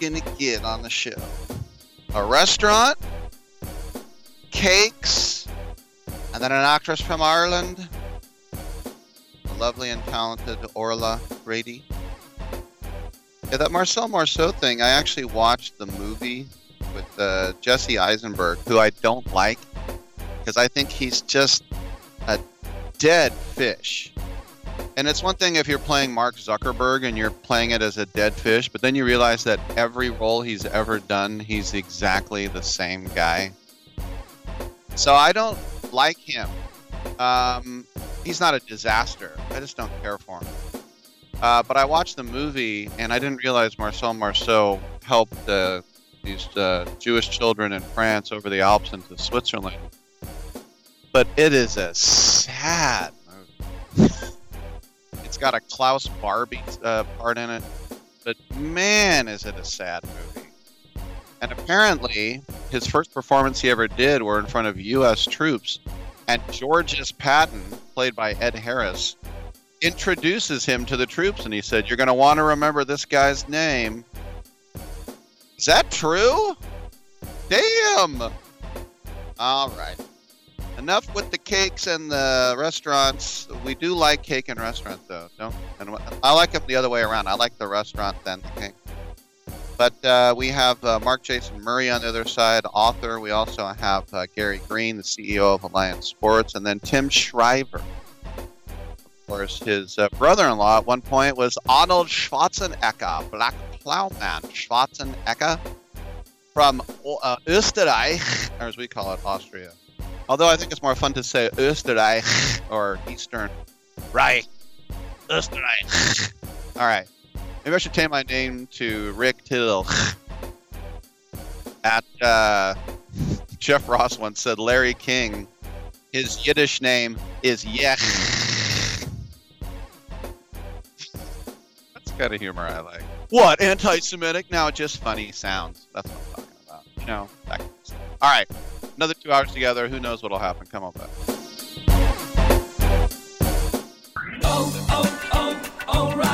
Going to get on the show. A restaurant, cakes, and then an actress from Ireland, the lovely and talented Orla Brady. Yeah, that Marcel Marceau thing, I actually watched the movie with uh, Jesse Eisenberg, who I don't like because I think he's just a dead fish. And it's one thing if you're playing Mark Zuckerberg and you're playing it as a dead fish, but then you realize that every role he's ever done, he's exactly the same guy. So I don't like him. Um, he's not a disaster. I just don't care for him. Uh, but I watched the movie and I didn't realize Marcel Marceau helped uh, these uh, Jewish children in France over the Alps into Switzerland. But it is a sad movie. it's got a Klaus Barbie uh, part in it, but man, is it a sad movie. And apparently, his first performance he ever did were in front of U.S. troops, and George Patton, played by Ed Harris, introduces him to the troops, and he said, "You're going to want to remember this guy's name." Is that true? Damn. All right. Enough with the cakes and the restaurants. We do like cake and restaurant though, don't? And I like them the other way around. I like the restaurant then the cake. But uh, we have uh, Mark Jason Murray on the other side, author. We also have uh, Gary Green, the CEO of Alliance Sports, and then Tim Shriver. Of course, his uh, brother-in-law at one point was Arnold Schwarzenegger, Black Plowman Schwarzenegger from uh, Österreich, or as we call it, Austria. Although I think it's more fun to say Österreich or Eastern Reich. Österreich. All right. Maybe I should change my name to Rick Tittle. At uh, Jeff Ross once said Larry King, his Yiddish name is Yech. That's kind of humor I like. What anti-Semitic? No, just funny sounds. That's what I'm talking about. You know, that kind of stuff. All right, another two hours together. Who knows what'll happen? Come on oh, back. Oh, oh, right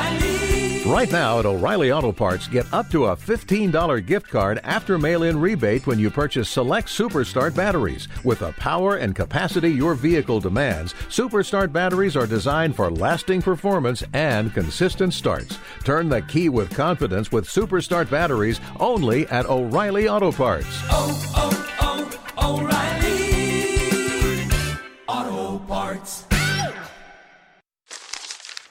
now at O'Reilly Auto Parts, get up to a $15 gift card after mail in rebate when you purchase select Superstart batteries. With the power and capacity your vehicle demands, Superstart batteries are designed for lasting performance and consistent starts. Turn the key with confidence with Superstart batteries only at O'Reilly Auto Parts. oh, oh, oh O'Reilly Auto Parts.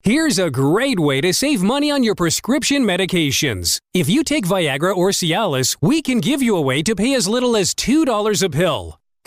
Here's a great way to save money on your prescription medications. If you take Viagra or Cialis, we can give you a way to pay as little as $2 a pill.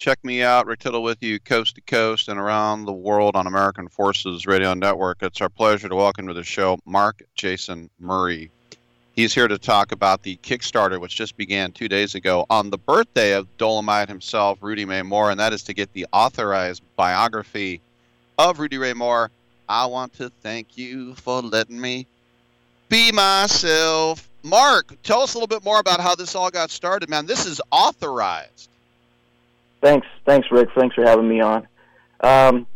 Check me out, Rick Tittle with you, coast to coast and around the world on American Forces Radio Network. It's our pleasure to welcome to the show Mark Jason Murray. He's here to talk about the Kickstarter, which just began two days ago on the birthday of Dolomite himself, Rudy Ray Moore, and that is to get the authorized biography of Rudy Ray Moore. I want to thank you for letting me be myself. Mark, tell us a little bit more about how this all got started, man. This is authorized. Thanks, thanks, Rick. Thanks for having me on. Um,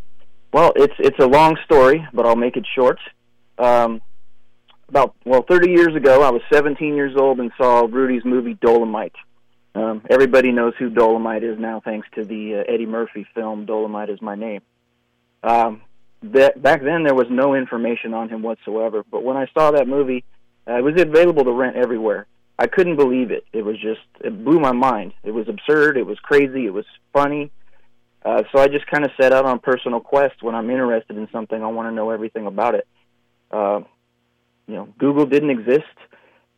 well, it's it's a long story, but I'll make it short. Um, about well, 30 years ago, I was 17 years old and saw Rudy's movie Dolomite. Um, everybody knows who Dolomite is now, thanks to the uh, Eddie Murphy film Dolomite is My Name. Um, that, back then, there was no information on him whatsoever. But when I saw that movie, uh, it was available to rent everywhere. I couldn't believe it. It was just it blew my mind. It was absurd. It was crazy. It was funny. Uh, so I just kind of set out on personal quest. When I'm interested in something, I want to know everything about it. Uh, you know, Google didn't exist.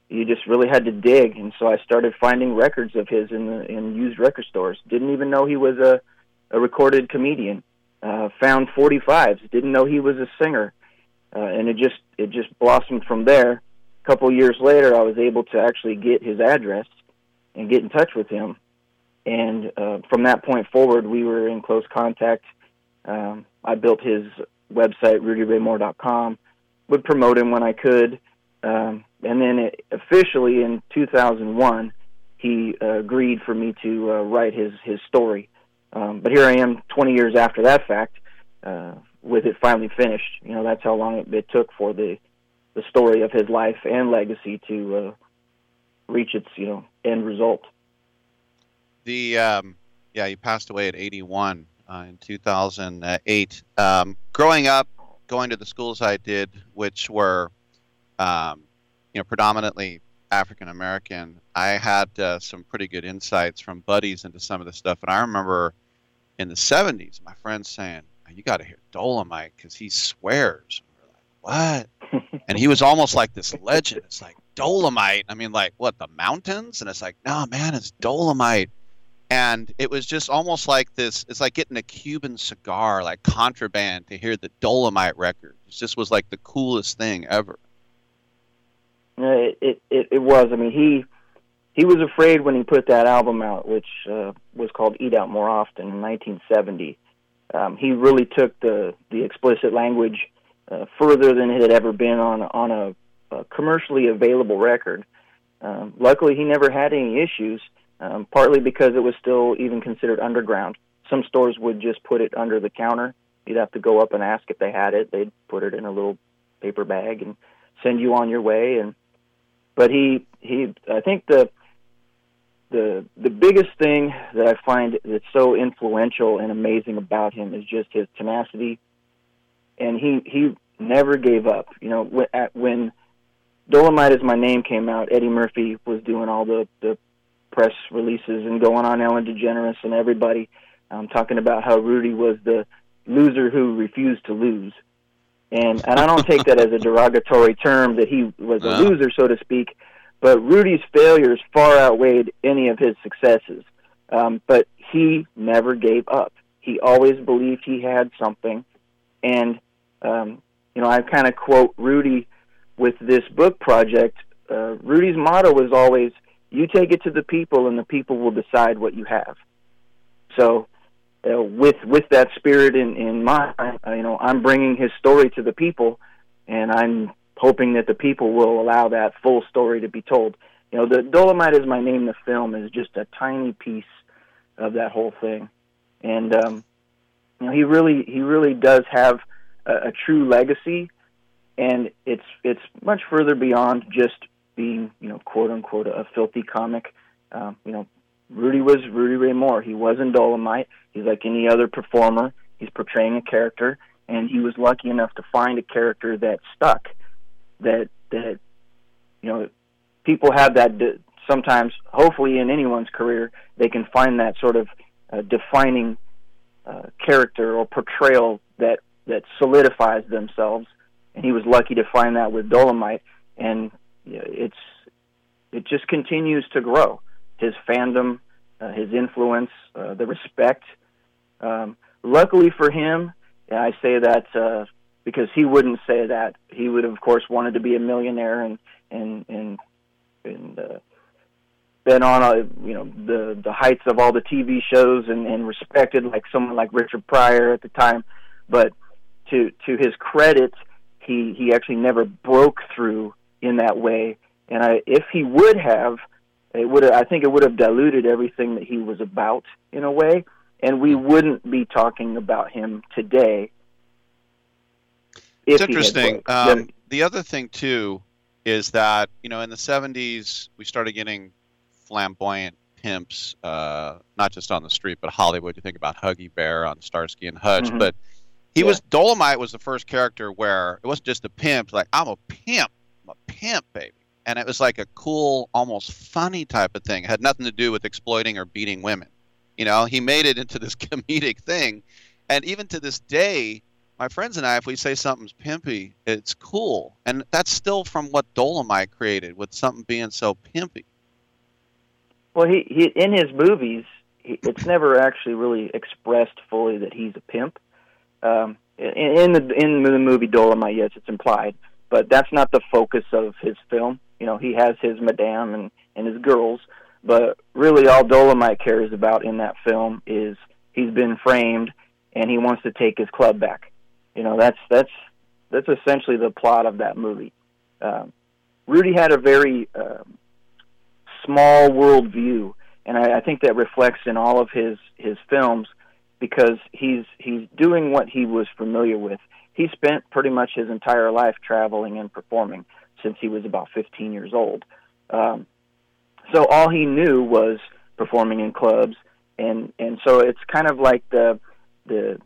You just really had to dig, and so I started finding records of his in the in used record stores. Didn't even know he was a a recorded comedian. Uh, found 45s. Didn't know he was a singer, uh, and it just it just blossomed from there couple years later, I was able to actually get his address and get in touch with him. And uh, from that point forward, we were in close contact. Um, I built his website, rudyraymoore.com, would promote him when I could. Um, and then it, officially in 2001, he uh, agreed for me to uh, write his, his story. Um, but here I am 20 years after that fact, uh, with it finally finished. You know, that's how long it, it took for the the story of his life and legacy to uh, reach its you know end result. The um, yeah, he passed away at 81 uh, in 2008. Um, growing up, going to the schools I did, which were um, you know predominantly African American, I had uh, some pretty good insights from buddies into some of the stuff. And I remember in the 70s, my friends saying, "You got to hear Dolomite because he swears." What? and he was almost like this legend. It's like Dolomite. I mean, like what the mountains? And it's like, no, man, it's Dolomite. And it was just almost like this. It's like getting a Cuban cigar, like contraband, to hear the Dolomite record. It just was like the coolest thing ever. It it it, it was. I mean, he he was afraid when he put that album out, which uh, was called "Eat Out More Often" in 1970. Um, he really took the the explicit language uh, further than it had ever been on on a, a commercially available record. Um, luckily, he never had any issues, um, partly because it was still even considered underground. Some stores would just put it under the counter. You'd have to go up and ask if they had it. They'd put it in a little paper bag and send you on your way. And but he he, I think the the the biggest thing that I find that's so influential and amazing about him is just his tenacity and he he never gave up. You know, when Dolomite is my name came out, Eddie Murphy was doing all the the press releases and going on Ellen DeGeneres and everybody um, talking about how Rudy was the loser who refused to lose. And and I don't take that as a derogatory term that he was a No. loser, so to speak. But Rudy's failures far outweighed any of his successes. Um, but he never gave up. He always believed he had something. And um, you know, I kind of quote Rudy with this book project. Uh, Rudy's motto was always, "You take it to the people, and the people will decide what you have." So, uh, with with that spirit in in mind, uh, you know, I'm bringing his story to the people, and I'm hoping that the people will allow that full story to be told. You know, the Dolomite is my name. The film is just a tiny piece of that whole thing, and um, you know, he really he really does have a, a true legacy, and it's it's much further beyond just being you know quote unquote a filthy comic. Um, you know, Rudy was Rudy Ray Moore. He was in Dolomite. He's like any other performer. He's portraying a character, and he was lucky enough to find a character that stuck. That that you know, people have that. De- sometimes, hopefully, in anyone's career, they can find that sort of uh, defining uh, character or portrayal that that solidifies themselves. And he was lucky to find that with Dolomite, and it's it just continues to grow. His fandom, uh, his influence, uh, the respect. Um, luckily for him, and I say that uh, because he wouldn't say that. He would, of course, wanted to be a millionaire and and and and uh, been on a you know the the heights of all the TV shows and, and respected like someone like Richard Pryor at the time. But to to his credit, he he actually never broke through in that way. And I, if he would have, it would I think it would have diluted everything that he was about in a way, and we wouldn't be talking about him today. It's if he had interesting. Um, the other thing too is that you know in the 70s we started getting flamboyant pimps, uh, not just on the street but Hollywood. You think about Huggy Bear on Starsky and Hutch, Mhm. but he Yeah. was Dolomite was the first character where it wasn't just a pimp. Like I'm a pimp, I'm a pimp, baby, and it was like a cool, almost funny type of thing. It had nothing to do with exploiting or beating women. You know, he made it into this comedic thing, and even to this day, my friends and I, if we say something's pimpy, it's cool, and that's still from what Dolomite created with something being so pimpy. Well, he, he in his movies, he, it's never actually really expressed fully that he's a pimp. Um, in, in the in the movie Dolomite, yes, it's implied, but that's not the focus of his film. You know, he has his madame and and his girls, but really all Dolomite cares about in that film is he's been framed and he wants to take his club back. You know, that's that's that's essentially the plot of that movie. Um, Rudy had a very um, small world view, and I, I think that reflects in all of his his films because he's he's doing what he was familiar with. He spent pretty much his entire life traveling and performing since he was about 15 years old. Um, so all he knew was performing in clubs, and and so it's kind of like the the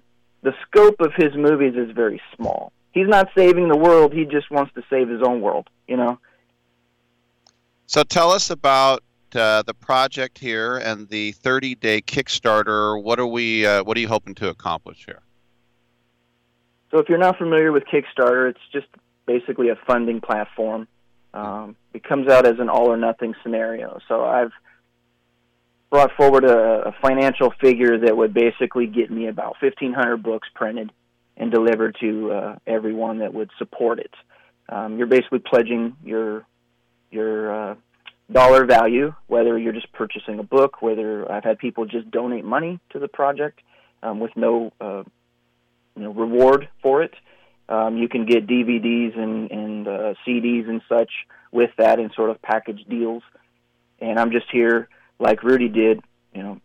the scope of his movies is very small. He's not saving the world; he just wants to save his own world. You know. So tell us about uh, the project here and the 30-day Kickstarter. What are we? Uh, what are you hoping to accomplish here? So if you're not familiar with Kickstarter, it's just basically a funding platform. Um, it comes out as an all or nothing scenario. So I've brought forward a, a financial figure that would basically get me about 1,500 books printed and delivered to uh, everyone that would support it. Um, you're basically pledging your your uh, dollar value, whether you're just purchasing a book, whether I've had people just donate money to the project um, with no uh, you know reward for it. Um, you can get DVDs and, and uh, CDs and such with that in sort of package deals. And I'm just here, like Rudy did, you know,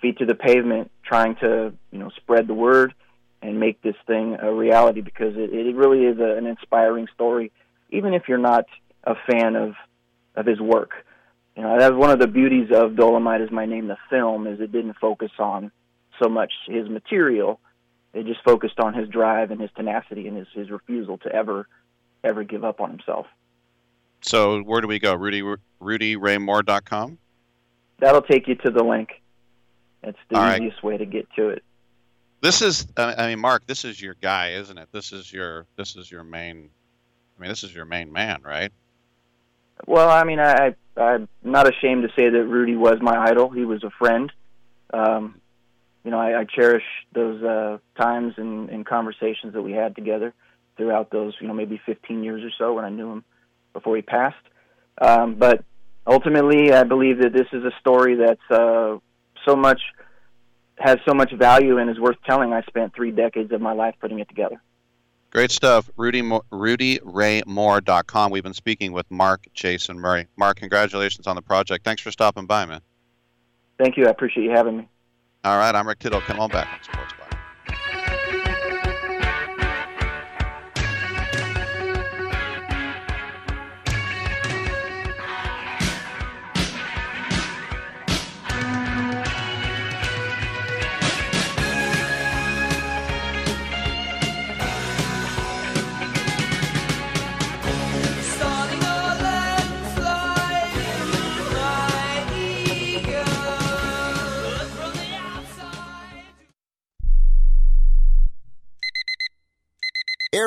feet to the pavement, trying to you know spread the word and make this thing a reality because it, it really is a, an inspiring story, even if you're not a fan of of his work. You know, that's one of the beauties of Dolomite is my name, the film, is it didn't focus on so much his material. It just focused on his drive and his tenacity and his, his refusal to ever, ever give up on himself. So where do we go? Rudy RudyRayMoore.com. that'll take you to the link. It's the All right. easiest way to get to it. This is, I mean, Mark, this is your guy, isn't it? This is your, this is your main. I mean, this is your main man, right? Well, I mean, I, I'm not ashamed to say that Rudy was my idol. He was a friend. Um, you know, I, I cherish those uh, times and, and conversations that we had together throughout those, you know, maybe 15 years or so when I knew him before he passed. Um, but ultimately, I believe that this is a story that's uh, so much has so much value and is worth telling. I spent three decades of my life putting it together. Great stuff. Rudy RudyRayMoore.com. We've been speaking with Mark Jason Murray. Mark, congratulations on the project. Thanks for stopping by, man. Thank you. I appreciate you having me. All right, I'm Rick Tittle. Come on back on Sports Bar.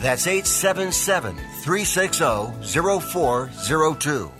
That's 877 360 0402.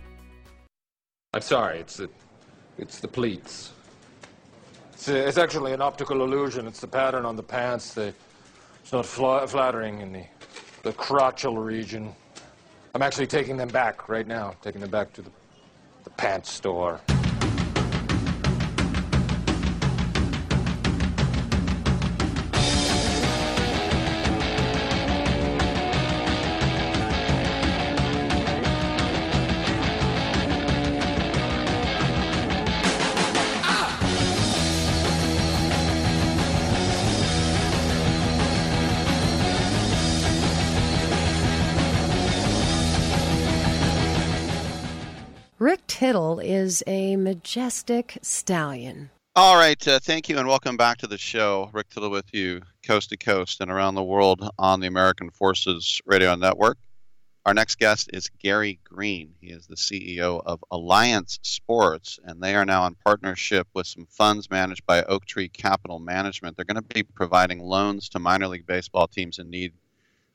I'm sorry, it's the, it's the pleats. It's, uh, it's actually an optical illusion. It's the pattern on the pants. The, it's not fla- flattering in the, the crotchal region. I'm actually taking them back right now, taking them back to the, the pants store. Rick Tittle is a majestic stallion. All right, uh, thank you and welcome back to the show. Rick Tittle with you, coast to coast and around the world on the American Forces Radio Network. Our next guest is Gary Green. He is the CEO of Alliance Sports, and they are now in partnership with some funds managed by Oaktree Capital Management. They're going to be providing loans to minor league baseball teams in need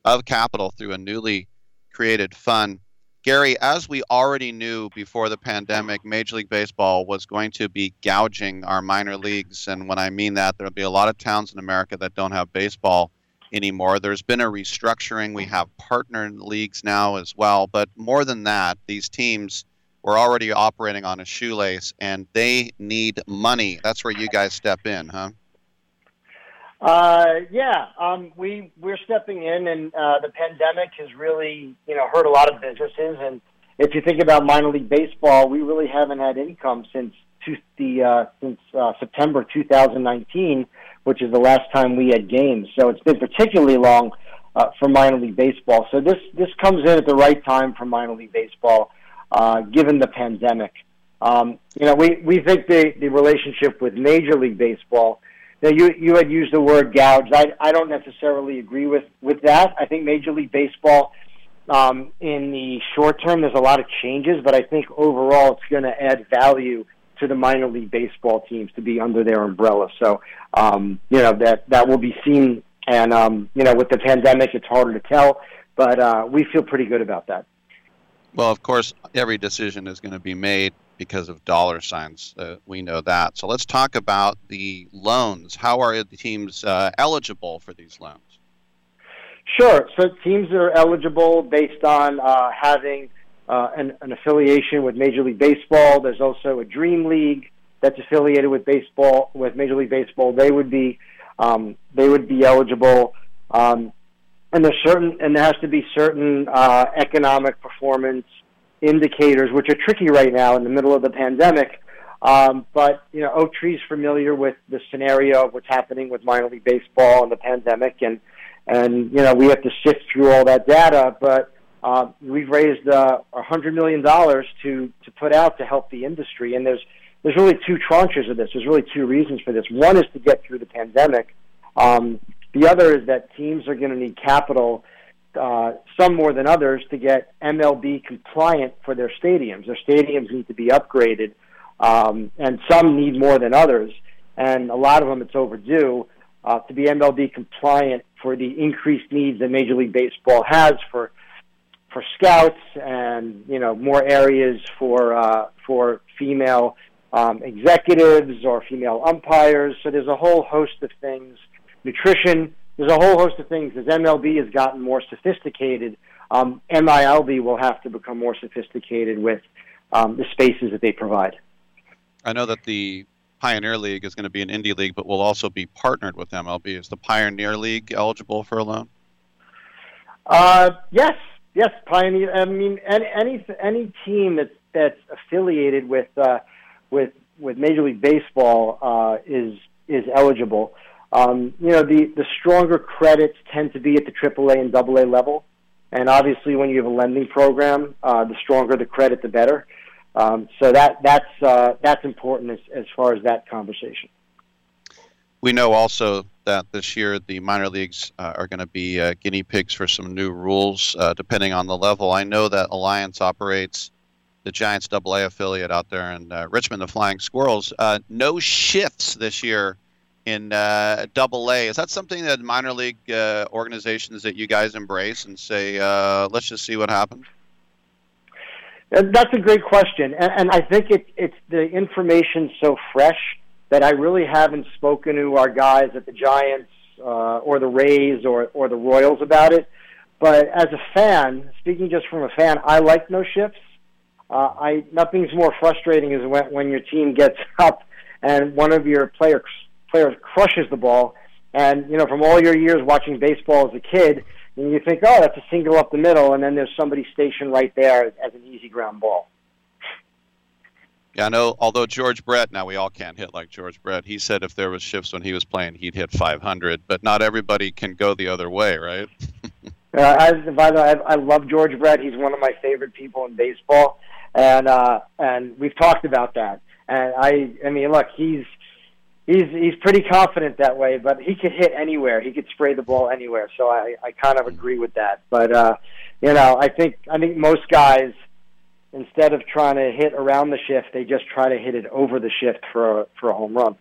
of capital through a newly created fund. Gary, as we already knew before the pandemic, Major League Baseball was going to be gouging our minor leagues. And when I mean that, there'll be a lot of towns in America that don't have baseball anymore. There's been a restructuring. We have partner leagues now as well. But more than that, these teams were already operating on a shoelace and they need money. That's where you guys step in, huh? Uh, yeah, um, we we're stepping in, and uh, the pandemic has really you know hurt a lot of businesses. And if you think about minor league baseball, we really haven't had income since the uh, since uh, September 2019, which is the last time we had games. So it's been particularly long uh, for minor league baseball. So this this comes in at the right time for minor league baseball, uh, given the pandemic. Um, you know, we we think the the relationship with Major League Baseball. Now, you you had used the word gouge. I I don't necessarily agree with with that. I think Major League Baseball, um, in the short term, there's a lot of changes, but I think overall it's going to add value to the minor league baseball teams to be under their umbrella. So, um, you know that that will be seen. And um, you know, with the pandemic, it's harder to tell, but uh, we feel pretty good about that. Well, of course, every decision is going to be made because of dollar signs. Uh, we know that. So let's talk about the loans. How are the teams uh, eligible for these loans? Sure. So teams are eligible based on uh, having uh, an, an affiliation with Major League Baseball. There's also a Dream League that's affiliated with baseball with Major League Baseball. They would be um, they would be eligible. Um, and there's certain and there has to be certain uh, economic performance indicators, which are tricky right now in the middle of the pandemic. Um, but you know, Oaktree's familiar with the scenario of what's happening with minor league baseball and the pandemic, and and you know we have to sift through all that data. But uh, we've raised uh, a hundred million dollars to to put out to help the industry, and there's there's really two tranches of this. There's really two reasons for this. One is to get through the pandemic. Um, the other is that teams are going to need capital uh, some more than others, to get MLB compliant for their stadiums. Their stadiums need to be upgraded, um, and some need more than others. And a lot of them, it's overdue uh, to be MLB compliant for the increased needs that Major League Baseball has for for scouts and you know more areas for uh, for female um, executives or female umpires. So there's a whole host of things. Nutrition, there's a whole host of things. As MLB has gotten more sophisticated, um, MILB will have to become more sophisticated with um, the spaces that they provide. I know that the Pioneer League is going to be an indie league, but will also be partnered with MLB. Is the Pioneer League eligible for a loan? Uh, yes, yes, Pioneer. I mean, any any, any team that's that's affiliated with uh, with with Major League Baseball uh, is is eligible. Um, you know, the, the stronger credits tend to be at the AAA and AA level. And obviously, when you have a lending program, uh, the stronger the credit, the better. Um, so that that's uh, that's important as, as far as that conversation. We know also that this year the minor leagues uh, are going to be uh, guinea pigs for some new rules, uh, depending on the level. I know that Alliance operates the Giants AA affiliate out there in uh, Richmond, the Flying Squirrels. Uh, no shifts this year in uh, Double A. Is that something that minor league uh, organizations that you guys embrace and say, uh, let's just see what happens? That's a great question, and, and I think it, it's the information so fresh that I really haven't spoken to our guys at the Giants uh, or the Rays or or the Royals about it. But as a fan, speaking just from a fan, I like no shifts. Uh, I nothing's more frustrating is when when your team gets up and one of your players players crushes the ball, and you know from all your years watching baseball as a kid, and you think, oh, that's a single up the middle, and then there's somebody stationed right there as an easy ground ball. Yeah, I know. Although George Brett, now we all can't hit like George Brett. He said if there was shifts when he was playing, he'd hit 500. But not everybody can go the other way, right? Uh, I, by the way, I, I love George Brett. He's one of my favorite people in baseball. and uh, and we've talked about that. And I, I mean, look, he's he's he's pretty confident that way, but he could hit anywhere. He could spray the ball anywhere. So I, I kind of agree with that. But uh, you know, I think I think most guys instead of trying to hit around the shift, they just try to hit it over the shift for a, for a home run.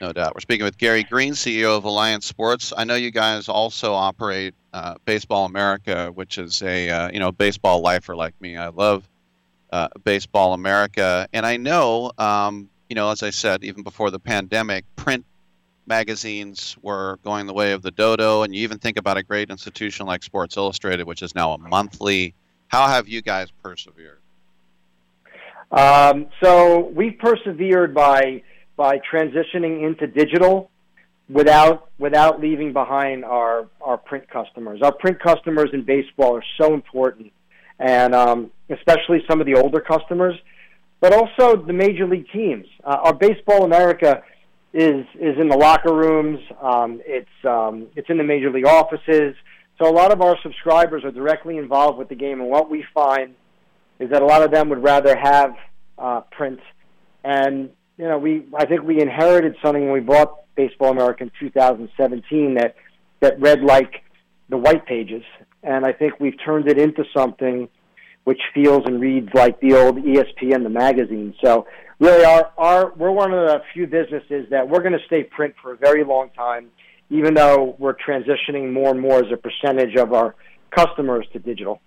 No doubt. We're speaking with Gary Green, CEO of Alliance Sports. I know you guys also operate uh, Baseball America, which is a uh, you know baseball lifer like me. I love uh, Baseball America, and I know um, you know as I said even before the pandemic, print magazines were going the way of the dodo, and you even think about a great institution like Sports Illustrated, which is now a monthly. How have you guys persevered? Um, so we've persevered by by transitioning into digital without without leaving behind our our print customers. Our print customers in baseball are so important, and um, especially some of the older customers, but also the major league teams. Uh, our Baseball America is is in the locker rooms. Um, it's um, it's in the major league offices. So a lot of our subscribers are directly involved with the game, and what we find is that a lot of them would rather have uh, print. And you know, we I think we inherited something when we bought Baseball America in 2017 that that read like the white pages, and I think we've turned it into something which feels and reads like the old ESPN the magazine. So really, our our we're one of the few businesses that we're going to stay print for a very long time, even though we're transitioning more and more as a percentage of our customers to digital.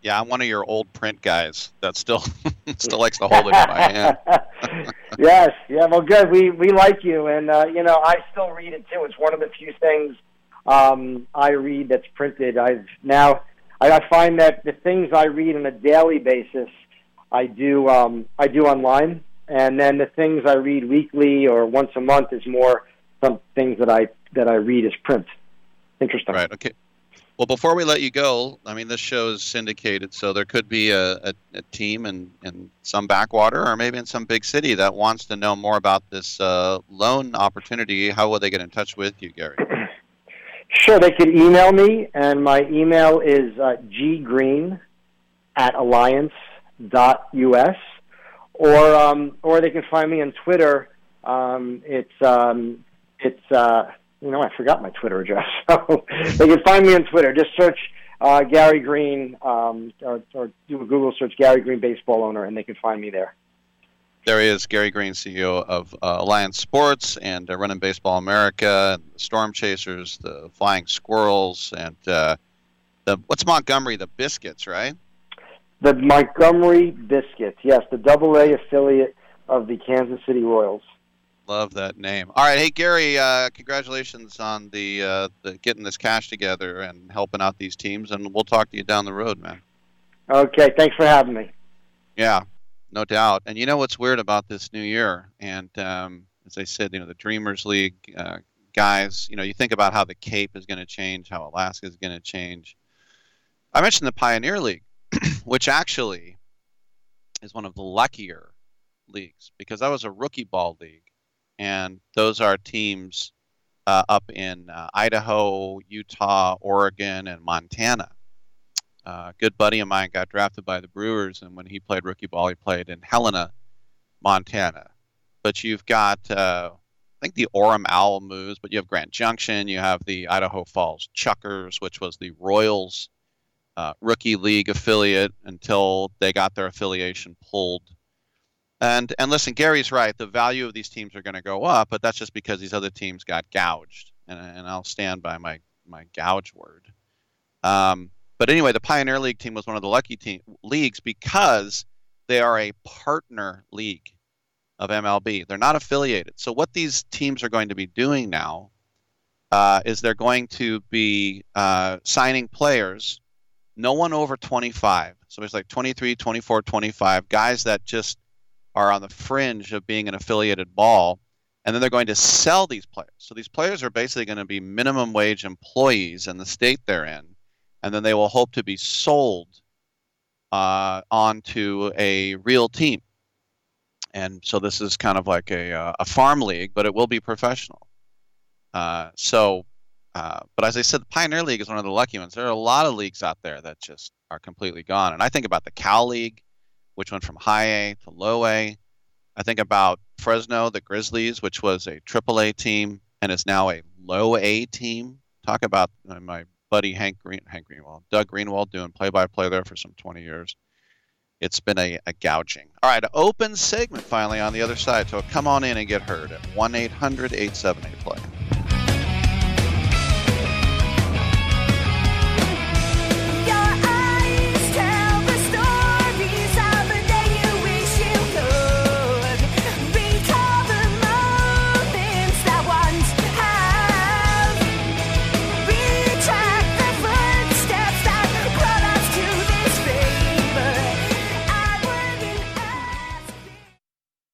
Yeah, I'm one of your old print guys that still still likes to hold it in my hand. yes, yeah, well, good. We we like you, and uh, you know, I still read it too. It's one of the few things um, I read that's printed. I've now I, I find that the things I read on a daily basis, I do um, I do online, and then the things I read weekly or once a month is more some things that I that I read as print. Interesting. Right. Okay. Well, before we let you go, I mean, this show is syndicated, so there could be a, a, a team in, in some backwater or maybe in some big city that wants to know more about this uh, loan opportunity. How will they get in touch with you, Gary? Sure, they could email me, and my email is uh, ggreen at alliance.us, or um, or they can find me on Twitter. Um, it's um, it's uh, you know I forgot my Twitter address, so they can find me on Twitter. Just search uh, Gary Green, um, or, or do a Google search Gary Green baseball owner, and they can find me there. There he is, Gary Green, CEO of uh, Alliance Sports and uh, running Baseball America, and the Storm Chasers, the Flying Squirrels, and uh, the what's Montgomery, the Biscuits, right? The Montgomery Biscuits, yes, the Double A affiliate of the Kansas City Royals. Love that name. All right, hey Gary, uh, congratulations on the, uh, the getting this cash together and helping out these teams, and we'll talk to you down the road, man. Okay, thanks for having me. Yeah, no doubt. And you know what's weird about this new year? And um, as I said, you know, the Dreamers League uh, guys, you know, you think about how the Cape is going to change, how Alaska is going to change. I mentioned the Pioneer League, which actually is one of the luckier leagues because that was a rookie ball league. And those are teams uh, up in uh, Idaho, Utah, Oregon, and Montana. Good buddy of mine got drafted by the Brewers, and when he played rookie ball, he played in Helena, Montana. But you've got, uh, I think, the Orem Owl Moves, but you have Grand Junction, you have the Idaho Falls Chukars, which was the Royals uh, rookie league affiliate until they got their affiliation pulled. And and listen, Gary's right. The value of these teams are going to go up, but that's just because these other teams got gouged, and and I'll stand by my my gouge word. Um, but anyway, the Pioneer League team was one of the lucky team leagues because they are a partner league of MLB. They're not affiliated. So what these teams are going to be doing now uh, is they're going to be uh, signing players, no one over 25. So it's like 23, 24, 25 guys that just are on the fringe of being an affiliated ball. And then they're going to sell these players. So these players are basically going to be minimum wage employees in the state they're in and then they will hope to be sold uh, onto a real team. And so this is kind of like a, uh, a farm league, but it will be professional. Uh, so Uh, but as I said, the Pioneer League is one of the lucky ones. There are a lot of leagues out there that just are completely gone. And I think about the Cal League, which went from high A to low A. I think about Fresno, the Grizzlies, which was a triple A team and is now a low A team. Talk about uh, my buddy Hank Green, Hank Greenwald, Doug Greenwald, doing play-by-play there for some 20 years. It's been a, a gouging. All right, open segment finally on the other side. So come on in and get heard at 1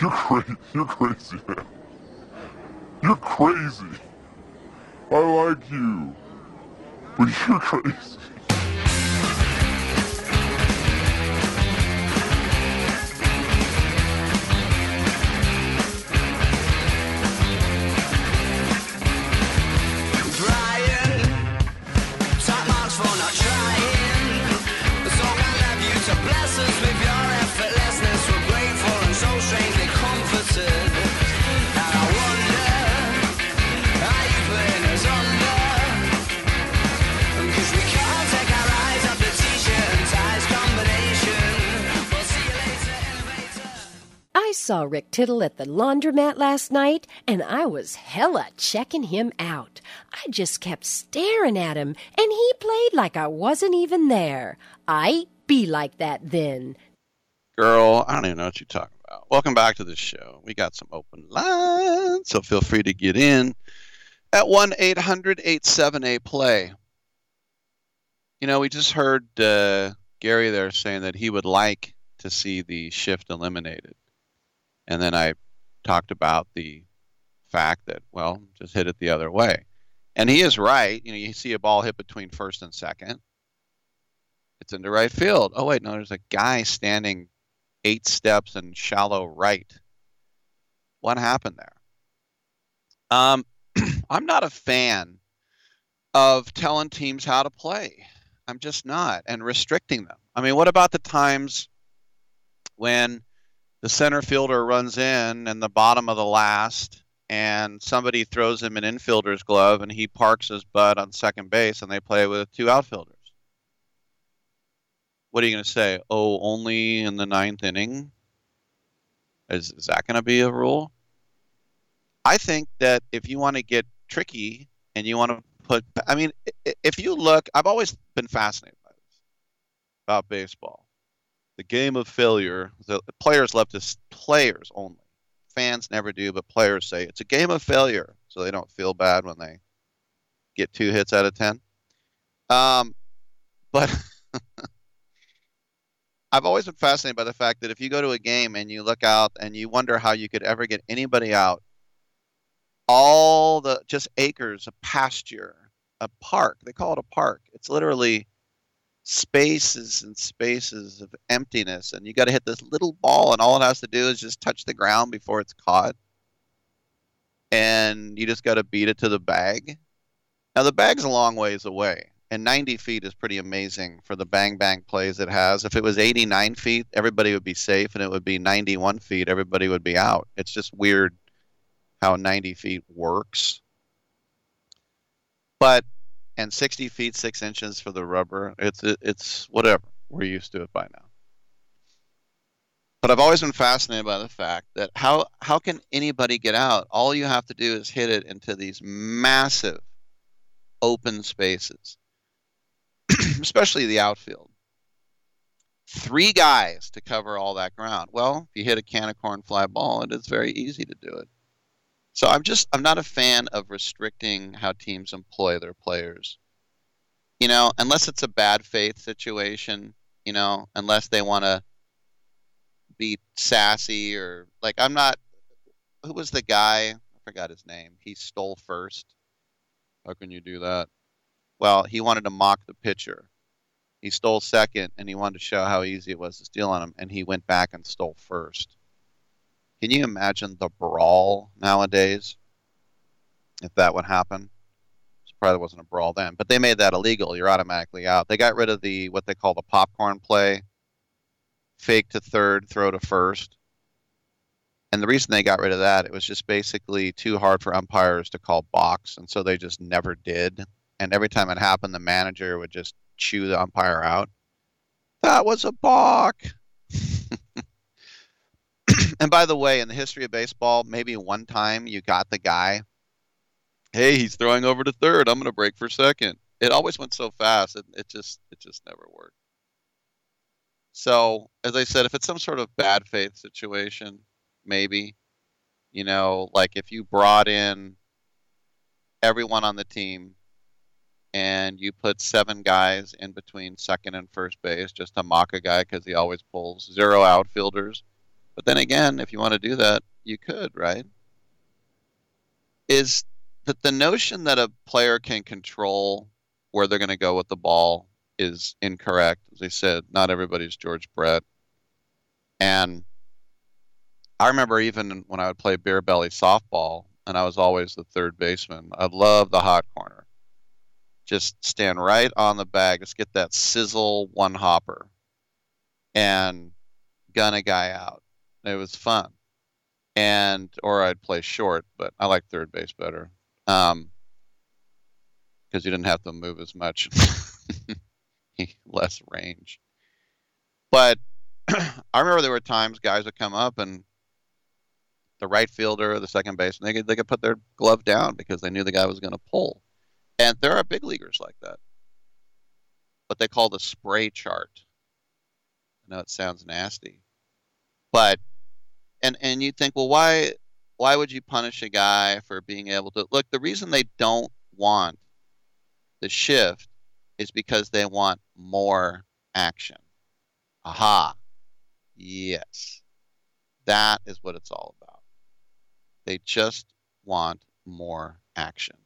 You're crazy. You're crazy, man. You're crazy. I like you. But you're crazy. I saw Rick Tittle at the laundromat last night, and I was hella checking him out. I just kept staring at him, and he played like I wasn't even there. I be like that then. Girl, I don't even know what you're talking about. Welcome back to the show. We got some open lines, so feel free to get in at 1 800 87A play. You know, we just heard uh, Gary there saying that he would like to see the shift eliminated. And then I talked about the fact that, well, just hit it the other way. And he is right. You know, you see a ball hit between first and second. It's into right field. Oh, wait, no, there's a guy standing eight steps in shallow right. What happened there? Um, I'm not a fan of telling teams how to play. I'm just not, and restricting them. I mean, what about the times when the center fielder runs in in the bottom of the last and somebody throws him an infielder's glove and he parks his butt on second base and they play with two outfielders? What are you going to say? Oh, only in the ninth inning? Is, is that going to be a rule? I think that if you want to get tricky and you want to put, I mean, if you look, I've always been fascinated by this about baseball. The game of failure, the players love to, players only. Fans never do, but players say it's a game of failure, so they don't feel bad when they get two hits out of 10. Um, but I've always been fascinated by the fact that if you go to a game and you look out and you wonder how you could ever get anybody out all the just acres of pasture, a park. They call it a park. It's literally spaces and spaces of emptiness, and you got to hit this little ball, and all it has to do is just touch the ground before it's caught, and you just got to beat it to the bag. Now the bag's a long ways away, and 90 feet is pretty amazing for the bang bang plays it has. If it was 89 feet, everybody would be safe, and it would be 91 feet, everybody would be out. It's just weird how 90 feet works. But and 60 feet 6 inches for the rubber. It's it's whatever. We're used to it by now. But I've always been fascinated by the fact that how how can anybody get out? All you have to do is hit it into these massive open spaces, especially the outfield. Three guys to cover all that ground. Well, if you hit a can of corn fly ball, it is very easy to do it. So I'm just I'm not a fan of restricting how teams employ their players. You know, unless it's a bad faith situation, you know, unless they want to be sassy or like I'm not who was the guy? I forgot his name. He stole first. How can you do that? Well, he wanted to mock the pitcher. He stole second and he wanted to show how easy it was to steal on him and he went back and stole first. Can you imagine the brawl nowadays? If that would happen, it probably wasn't a brawl then, but they made that illegal. You're automatically out. They got rid of the what they call the popcorn play, fake to third, throw to first. And the reason they got rid of that, it was just basically too hard for umpires to call balks, and so they just never did. And every time it happened, the manager would just chew the umpire out. That was a balk. And by the way, in the history of baseball, maybe one time you got the guy, hey, he's throwing over to third. I'm going to break for second. It always went so fast. It, it just it just never worked. So, as I said, if it's some sort of bad faith situation, maybe, you know, like if you brought in everyone on the team and you put seven guys in between second and first base just to mock a guy because he always pulls zero outfielders but then again, if you want to do that, you could, right? Is that the notion that a player can control where they're going to go with the ball is incorrect. As I said, not everybody's George Brett. And I remember even when I would play beer belly softball, and I was always the third baseman, I love the hot corner. Just stand right on the bag, just get that sizzle one hopper, and gun a guy out. It was fun. And or I'd play short, but I like third base better. Um, because you didn't have to move as much, less range. But I remember there were times guys would come up and the right fielder, or the second baseman, they could they could put their glove down because they knew the guy was going to pull. And there are big leaguers like that. What they call the spray chart. I know it sounds nasty, but and and you think, well, why why would you punish a guy for being able to look? The reason they don't want the shift is because they want more action. Aha. Yes. That is what it's all about. They just want more action.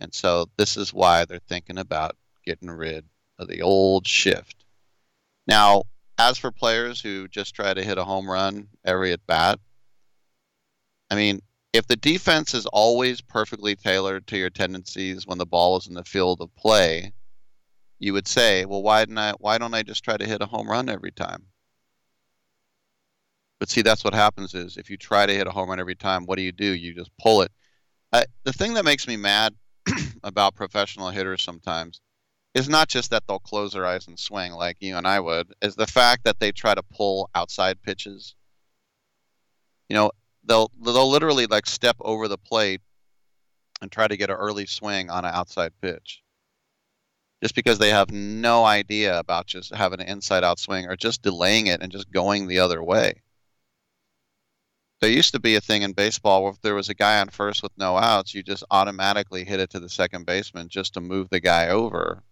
And so this is why they're thinking about getting rid of the old shift. Now, as for players who just try to hit a home run every at bat, I mean, if the defense is always perfectly tailored to your tendencies when the ball is in the field of play, you would say, well, why didn't I? Why don't I just try to hit a home run every time? But see, that's what happens is if you try to hit a home run every time, what do you do? You just pull it. Uh, the thing that makes me mad about professional hitters sometimes is not just that they'll close their eyes and swing like you and I would, is the fact that they try to pull outside pitches. You know, they'll they'll literally like step over the plate and try to get an early swing on an outside pitch. Just because they have no idea about just having an inside out swing or just delaying it and just going the other way. There used to be a thing in baseball where if there was a guy on first with no outs, you just automatically hit it to the second baseman just to move the guy over.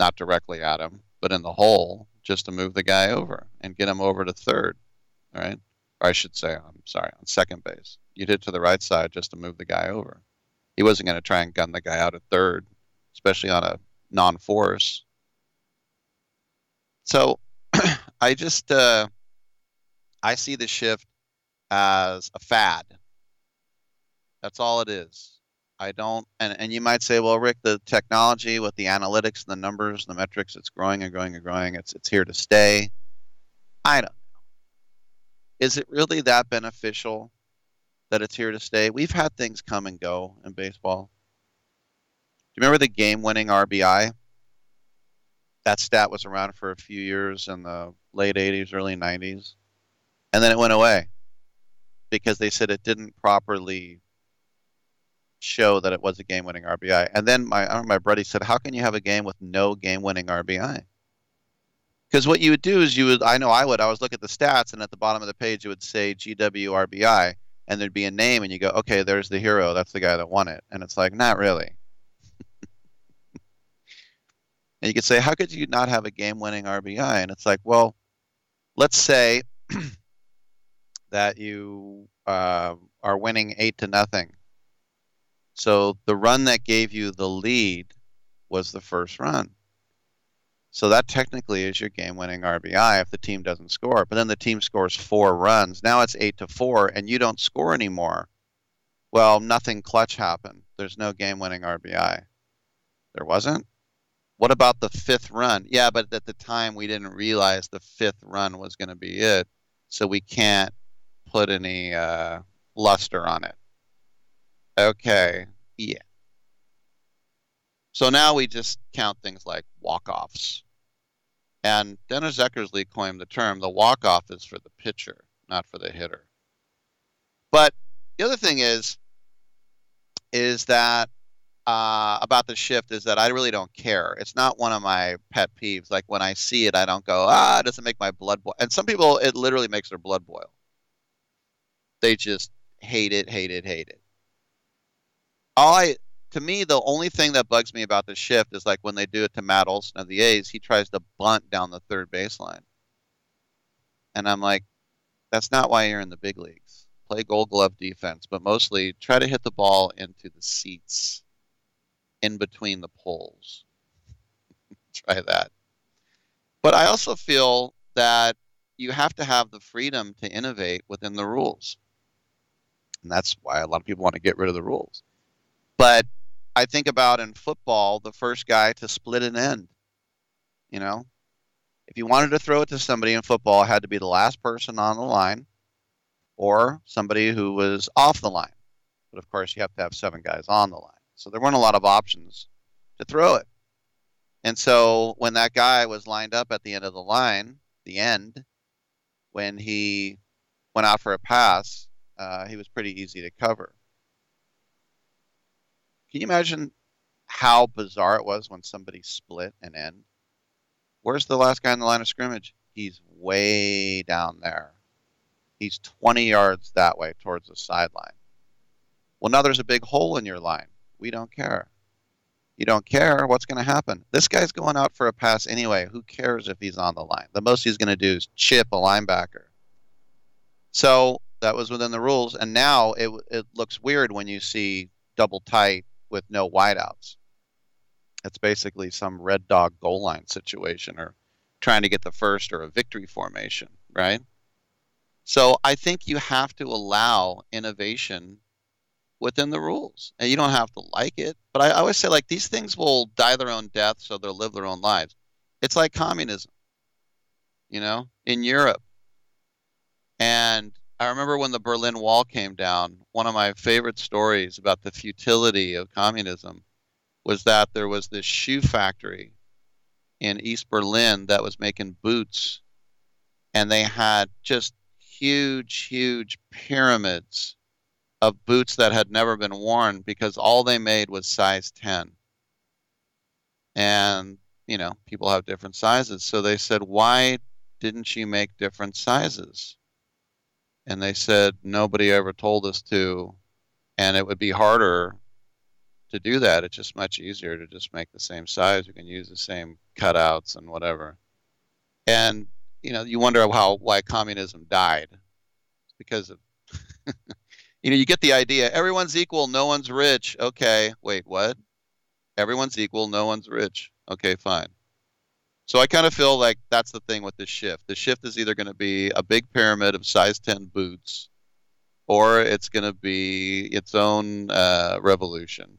Not directly at him, but in the hole, just to move the guy over and get him over to third. Right. Or I should say, I'm sorry, on second base. You'd hit to the right side just to move the guy over. He wasn't going to try and gun the guy out at third, especially on a non force. So I just, uh, I see the shift as a fad. That's all it is. I don't, and, and you might say, well, Rick, the technology with the analytics and the numbers and the metrics, it's growing and growing and growing. It's it's here to stay. I don't know. Is it really that beneficial that it's here to stay? We've had things come and go in baseball. Do you remember the game-winning RBI? That stat was around for a few years in the late '80s, early '90s, and then it went away because they said it didn't properly show that it was a game-winning RBI. And then my my buddy said, "How can you have a game with no game-winning RBI?" Because what you would do is you would I know I would I was look at the stats and at the bottom of the page it would say GW RBI and there'd be a name and you go, "Okay, there's the hero. That's the guy that won it." And it's like, "Not really." and you could say, "How could you not have a game-winning RBI?" And it's like, "Well, let's say that you uh, are winning eight to nothing. So the run that gave you the lead was the first run. So that technically is your game-winning RBI if the team doesn't score. But then the team scores four runs. Now it's eight to four, and you don't score anymore. Well, nothing clutch happened. There's no game-winning RBI. There wasn't. What about the fifth run? Yeah, but at the time we didn't realize the fifth run was going to be it, so we can't put any uh, luster on it. Okay, yeah. So now we just count things like walk-offs. And Dennis Eckersley coined the term the walk-off is for the pitcher, not for the hitter. But the other thing is, is that uh, about the shift is that I really don't care. It's not one of my pet peeves. Like when I see it, I don't go, ah, it doesn't make my blood boil. And some people, it literally makes their blood boil. They just hate it, hate it, hate it. All I, to me, the only thing that bugs me about the shift is like when they do it to Matt Olson of the A's, he tries to bunt down the third baseline. And I'm like, that's not why you're in the big leagues. Play gold glove defense, but mostly try to hit the ball into the seats in between the poles. try that. But I also feel that you have to have the freedom to innovate within the rules. And that's why a lot of people want to get rid of the rules. But I think about in football, the first guy to split an end. You know, if you wanted to throw it to somebody in football, it had to be the last person on the line or somebody who was off the line. But of course, you have to have seven guys on the line. So there weren't a lot of options to throw it. And so when that guy was lined up at the end of the line, the end, when he went out for a pass, uh, he was pretty easy to cover. Can you imagine how bizarre it was when somebody split an end? Where's the last guy in the line of scrimmage? He's way down there. He's 20 yards that way towards the sideline. Well, now there's a big hole in your line. We don't care. You don't care. What's going to happen? This guy's going out for a pass anyway. Who cares if he's on the line? The most he's going to do is chip a linebacker. So that was within the rules. And now it, it looks weird when you see double tight with no wideouts. It's basically some red dog goal line situation or trying to get the first or a victory formation, right? So I think you have to allow innovation within the rules. And you don't have to like it, but I, I always say like these things will die their own death, so they'll live their own lives. It's like communism, you know, in Europe. And I remember when the Berlin Wall came down, one of my favorite stories about the futility of communism was that there was this shoe factory in East Berlin that was making boots, and they had just huge, huge pyramids of boots that had never been worn because all they made was size 10. And, you know, people have different sizes. So they said, why didn't you make different sizes? And they said, nobody ever told us to. And it would be harder to do that. It's just much easier to just make the same size. You can use the same cutouts and whatever. And, you know, you wonder how why communism died. It's because of you know, you get the idea. Everyone's equal, no one's rich. Okay, wait, what? Everyone's equal, no one's rich. Okay, fine. So I kind of feel like that's the thing with this shift. The shift is either going to be a big pyramid of size 10 boots, or it's going to be its own uh, revolution.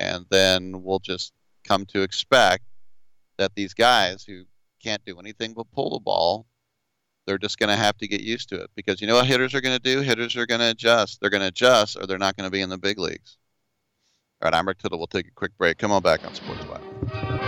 And then we'll just come to expect that these guys who can't do anything but pull the ball they're just going to have to get used to it because you know what hitters are going to do? Hitters are going to adjust. They're going to adjust or they're not going to be in the big leagues. All right, I'm Rick Tittle. We'll take a quick break. Come on back on Sports Web.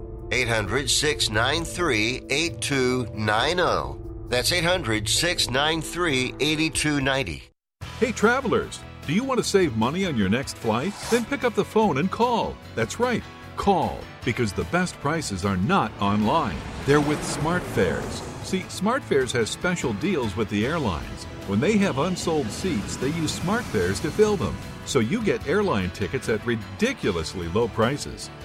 800 693 8290. That's 800 693 8290. Hey, travelers, do you want to save money on your next flight? Then pick up the phone and call. That's right, call, because the best prices are not online. They're with SmartFares. See, SmartFares has special deals with the airlines. When they have unsold seats, they use SmartFares to fill them. So you get airline tickets at ridiculously low prices.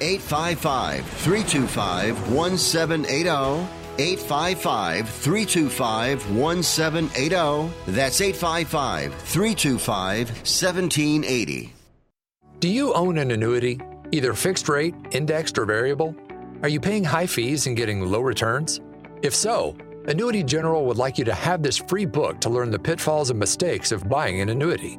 855 325 1780. 855 325 1780. That's 855 325 1780. Do you own an annuity, either fixed rate, indexed, or variable? Are you paying high fees and getting low returns? If so, Annuity General would like you to have this free book to learn the pitfalls and mistakes of buying an annuity.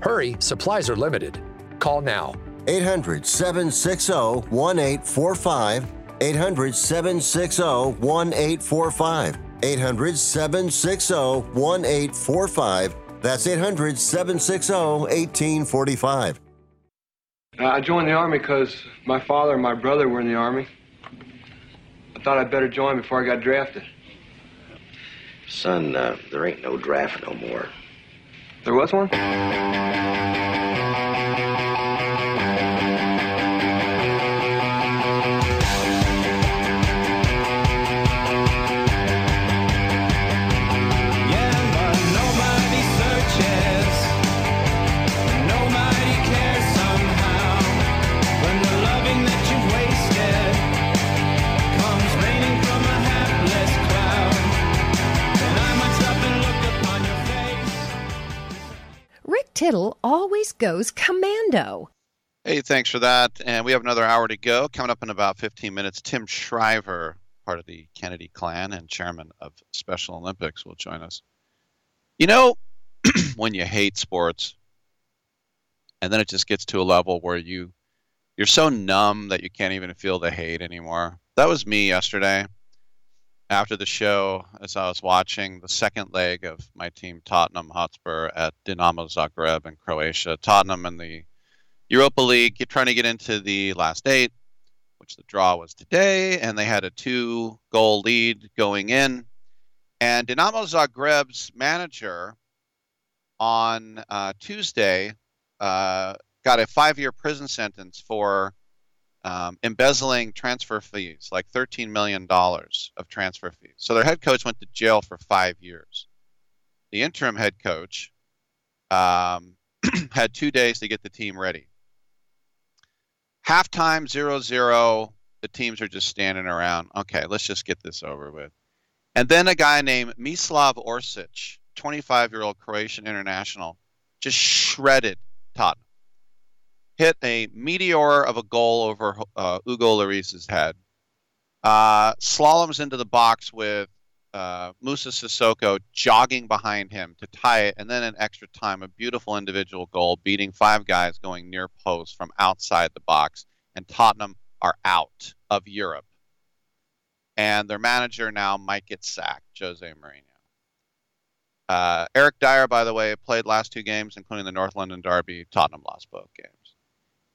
Hurry, supplies are limited. Call now. 800 760 1845. 800 760 1845. 800 760 1845. That's 800 760 1845. Uh, I joined the Army because my father and my brother were in the Army. I thought I'd better join before I got drafted. Son, uh, there ain't no draft no more. There was one? Tittle always goes commando. Hey, thanks for that. And we have another hour to go. Coming up in about 15 minutes, Tim Shriver, part of the Kennedy clan and chairman of Special Olympics, will join us. You know, when you hate sports, and then it just gets to a level where you you're so numb that you can't even feel the hate anymore. That was me yesterday. After the show, as I was watching the second leg of my team Tottenham Hotspur at Dinamo Zagreb in Croatia, Tottenham in the Europa League, trying to get into the last eight, which the draw was today, and they had a two goal lead going in. And Dinamo Zagreb's manager on uh, Tuesday uh, got a five year prison sentence for um, embezzling transfer fees, like $13 million of transfer fees. So their head coach went to jail for five years. The interim head coach um, had two days to get the team ready. Halftime 0 0. The teams are just standing around. Okay, let's just get this over with. And then a guy named Mislav Orsic, 25 year old Croatian international, just shredded Tottenham. Hit a meteor of a goal over uh, Hugo Lloris's head. Uh, slaloms into the box with uh, Moussa Sissoko jogging behind him to tie it, and then in extra time, a beautiful individual goal, beating five guys going near post from outside the box, and Tottenham are out of Europe. And their manager now might get sacked, Jose Mourinho. Uh, Eric Dier, by the way, played last two games, including the North London Derby. Tottenham lost both games.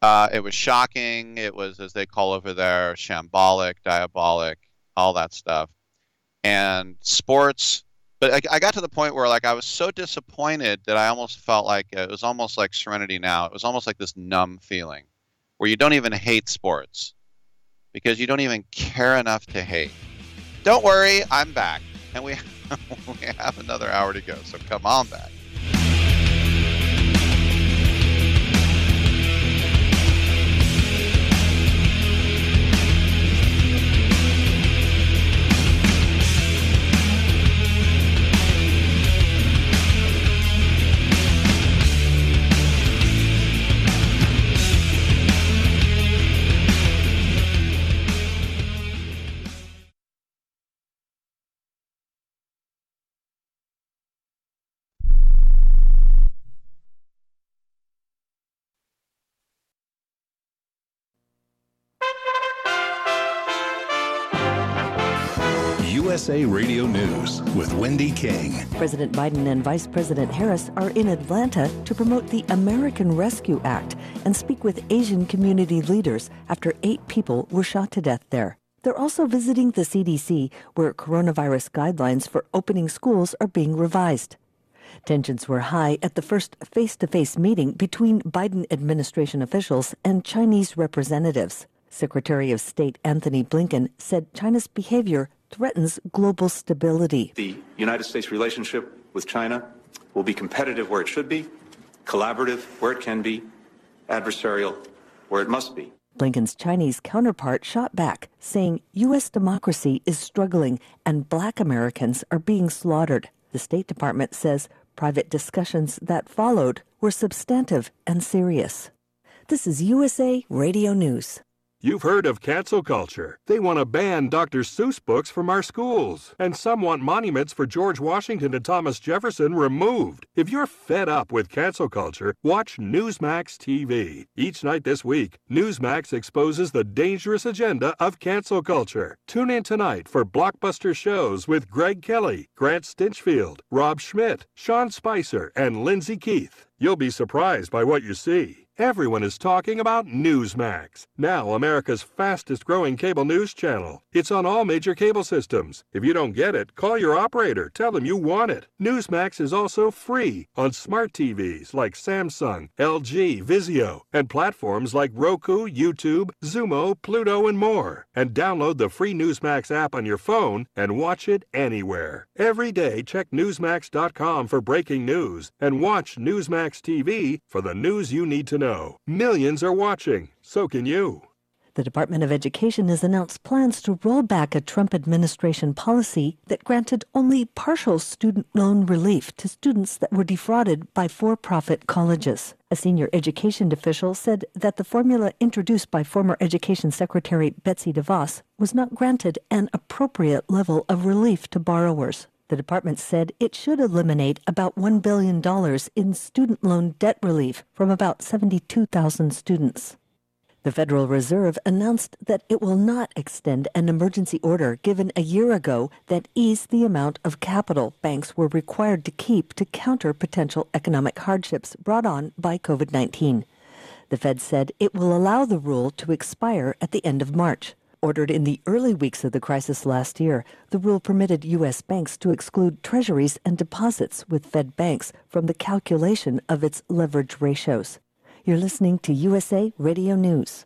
Uh, it was shocking. It was, as they call over there, shambolic, diabolic, all that stuff. And sports, but I, I, got to the point where like I was so disappointed that I almost felt like it was almost like Serenity Now. It was almost like this numb feeling where you don't even hate sports because you don't even care enough to hate. Don't worry, I'm back, and we we have another hour to go. So come on back. USA Radio News with Wendy King. President Biden and Vice President Harris are in Atlanta to promote the American Rescue Act and speak with Asian community leaders after eight people were shot to death there. They're also visiting the CDC, where coronavirus guidelines for opening schools are being revised. Tensions were high at the first face to face meeting between Biden administration officials and Chinese representatives. Secretary of State Antony Blinken said China's behavior threatens global stability. The United States relationship with China will be competitive where it should be, collaborative where it can be, adversarial where it must be. Blinken's Chinese counterpart shot back, saying U.S. democracy is struggling and black Americans are being slaughtered. The State Department says private discussions that followed were substantive and serious. This is USA Radio News. You've heard of cancel culture. They want to ban Dr. Seuss books from our schools. And some want monuments for George Washington and Thomas Jefferson removed. If you're fed up with cancel culture, watch Newsmax TV. Each night this week, Newsmax exposes the dangerous agenda of cancel culture. Tune in tonight for blockbuster shows with Greg Kelly, Grant Stinchfield, Rob Schmitt, Sean Spicer, and Lyndsay Keith. You'll be surprised by what you see. Everyone is talking about Newsmax, now America's fastest growing cable news channel. It's on all major cable systems. If you don't get it, call your operator. Tell them you want it. Newsmax is also free on smart TVs like Samsung, LG, Vizio, and platforms like Roku, YouTube, Xumo, Pluto, and more. And download the free Newsmax app on your phone and watch it anywhere. Every day, check Newsmax.com for breaking news and watch Newsmax TV for the news you need to know. Millions are watching. So can you. The Department of Education has announced plans to roll back a Trump administration policy that granted only partial student loan relief to students that were defrauded by for profit colleges. A senior education official said that the formula introduced by former Education Secretary Betsy DeVos was not granted an appropriate level of relief to borrowers. The department said it should eliminate about $1 billion in student loan debt relief from about 72,000 students. The Federal Reserve announced that it will not extend an emergency order given a year ago that eased the amount of capital banks were required to keep to counter potential economic hardships brought on by COVID 19. The Fed said it will allow the rule to expire at the end of March. Ordered in the early weeks of the crisis last year, the rule permitted U.S. banks to exclude treasuries and deposits with Fed banks from the calculation of its leverage ratios. You're listening to USA Radio News.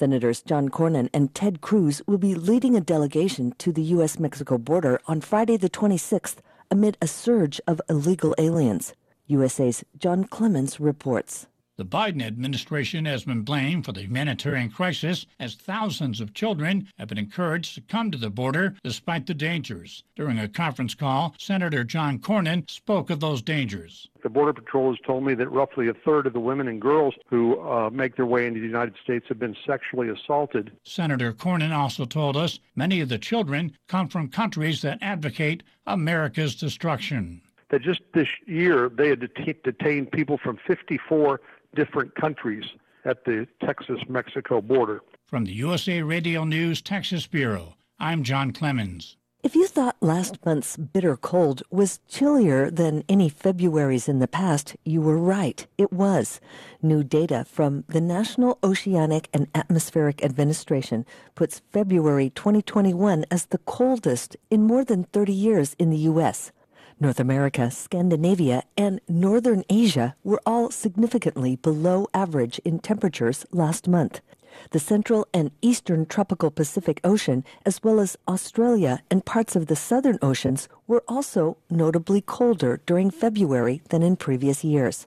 Senators John Cornyn and Ted Cruz will be leading a delegation to the U.S. Mexico border on Friday the 26th amid a surge of illegal aliens. USA's John Clements reports. The Biden administration has been blamed for the humanitarian crisis as thousands of children have been encouraged to come to the border despite the dangers. During a conference call, Senator John Cornyn spoke of those dangers. The Border Patrol has told me that roughly a third of the women and girls who uh, make their way into the United States have been sexually assaulted. Senator Cornyn also told us many of the children come from countries that advocate America's destruction. That just this year they had detained people from 54 different countries at the Texas Mexico border. From the USA Radio News Texas Bureau, I'm John Clemens. If you thought last month's bitter cold was chillier than any Februaries in the past, you were right. It was. New data from the National Oceanic and Atmospheric Administration puts February 2021 as the coldest in more than 30 years in the U.S. North America, Scandinavia, and Northern Asia were all significantly below average in temperatures last month. The central and eastern tropical Pacific Ocean, as well as Australia and parts of the southern oceans, were also notably colder during February than in previous years.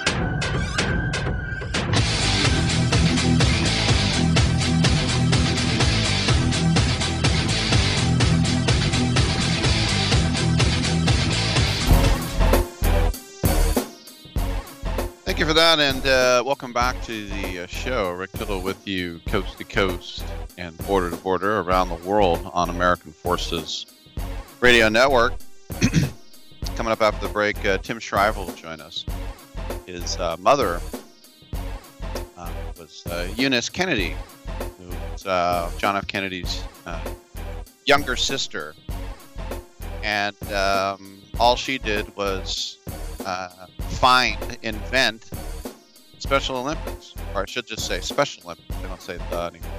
You for that, and uh, welcome back to the uh, show. Rick Tittle with you, coast to coast and border to border around the world on American Forces Radio Network. Coming up after the break, uh, Tim Shriver will join us. His uh, mother uh, was uh, Eunice Kennedy, who was John F. Kennedy's younger sister, and um, all she did was uh, find, invent Special Olympics, or I should just say Special Olympics. They don't say the anymore.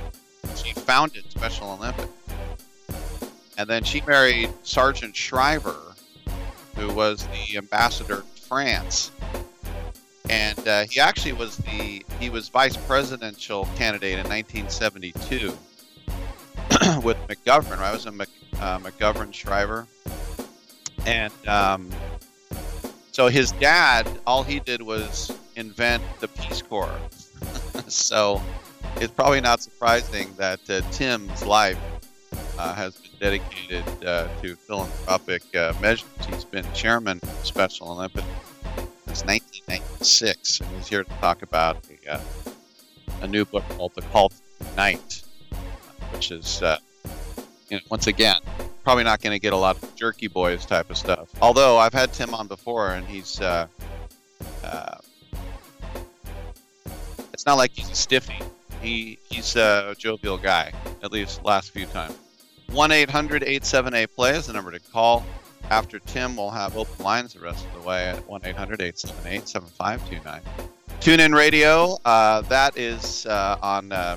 She founded Special Olympics, and then she married Sargent Shriver, who was the ambassador to France. And uh, he actually was the he was vice presidential candidate in 1972 with McGovern. Right, it was a Mc, uh, McGovern Shriver, and um, so his dad, all he did was invent the Peace Corps. so it's probably not surprising that uh, Tim's life uh, has been dedicated uh, to philanthropic uh, measures. He's been chairman of Special Olympics since 1996, and he's here to talk about a, uh, new book called The to Unite, which is, uh, you know, once again, probably not going to get a lot of jerky boys type of stuff. Although I've had Tim on before, and he's uh, uh, it's not like he's a stiffy. He he's a jovial guy, at least last few times. One 878 play is the number to call. After Tim, we'll have open lines the rest of the way at 1 800 878 7529. Tune in radio. Uh, that is uh, on uh,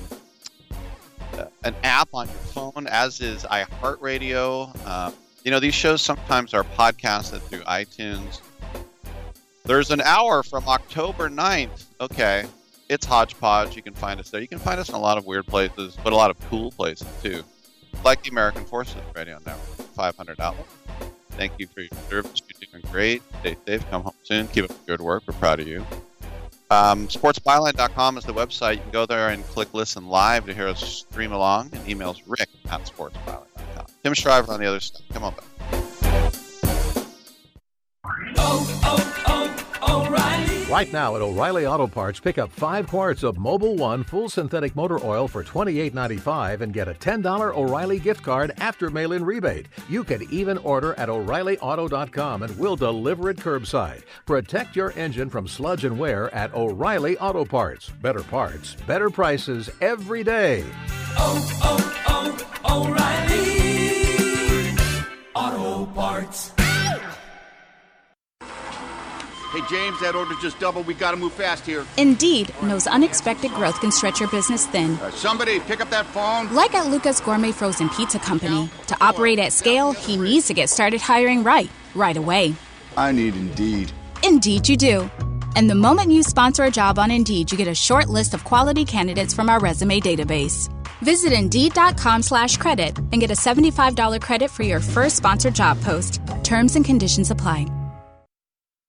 an app on your phone, as is iHeartRadio. Uh, you know, these shows sometimes are podcasted through iTunes. There's an hour from October 9th. Okay. It's hodgepodge. You can find us there. You can find us in a lot of weird places, but a lot of cool places too. Like the American Forces Radio Network, 500 outlet. Thank you for your service. You're doing great. Stay safe. Come home soon. Keep up the good work. We're proud of you. Um, sportsbyline.com is the website. You can go there and click listen live to hear us stream along and emails rick at sportsbyline.com. Tim Shriver on the other side. Come on back. Right now at O'Reilly Auto Parts, pick up five quarts of Mobil 1 full synthetic motor oil for $28.95 and get a $10 O'Reilly gift card after mail in rebate. You can even order at O'ReillyAuto.com and we'll deliver it curbside. Protect your engine from sludge and wear at O'Reilly Auto Parts. Better parts, better prices every day. Oh, oh, oh, O'Reilly Auto Parts. Hey, James, that order just doubled. We gotta move fast here. Indeed knows unexpected growth can stretch your business thin. Uh, somebody pick up that phone. Like at Luca's Gourmet Frozen Pizza Company. To operate at scale, he needs to get started hiring right, right away. I need Indeed. Indeed, you do. And the moment you sponsor a job on Indeed, you get a short list of quality candidates from our resume database. Visit Indeed.com slash credit and get a $75 credit for your first sponsored job post. Terms and conditions apply.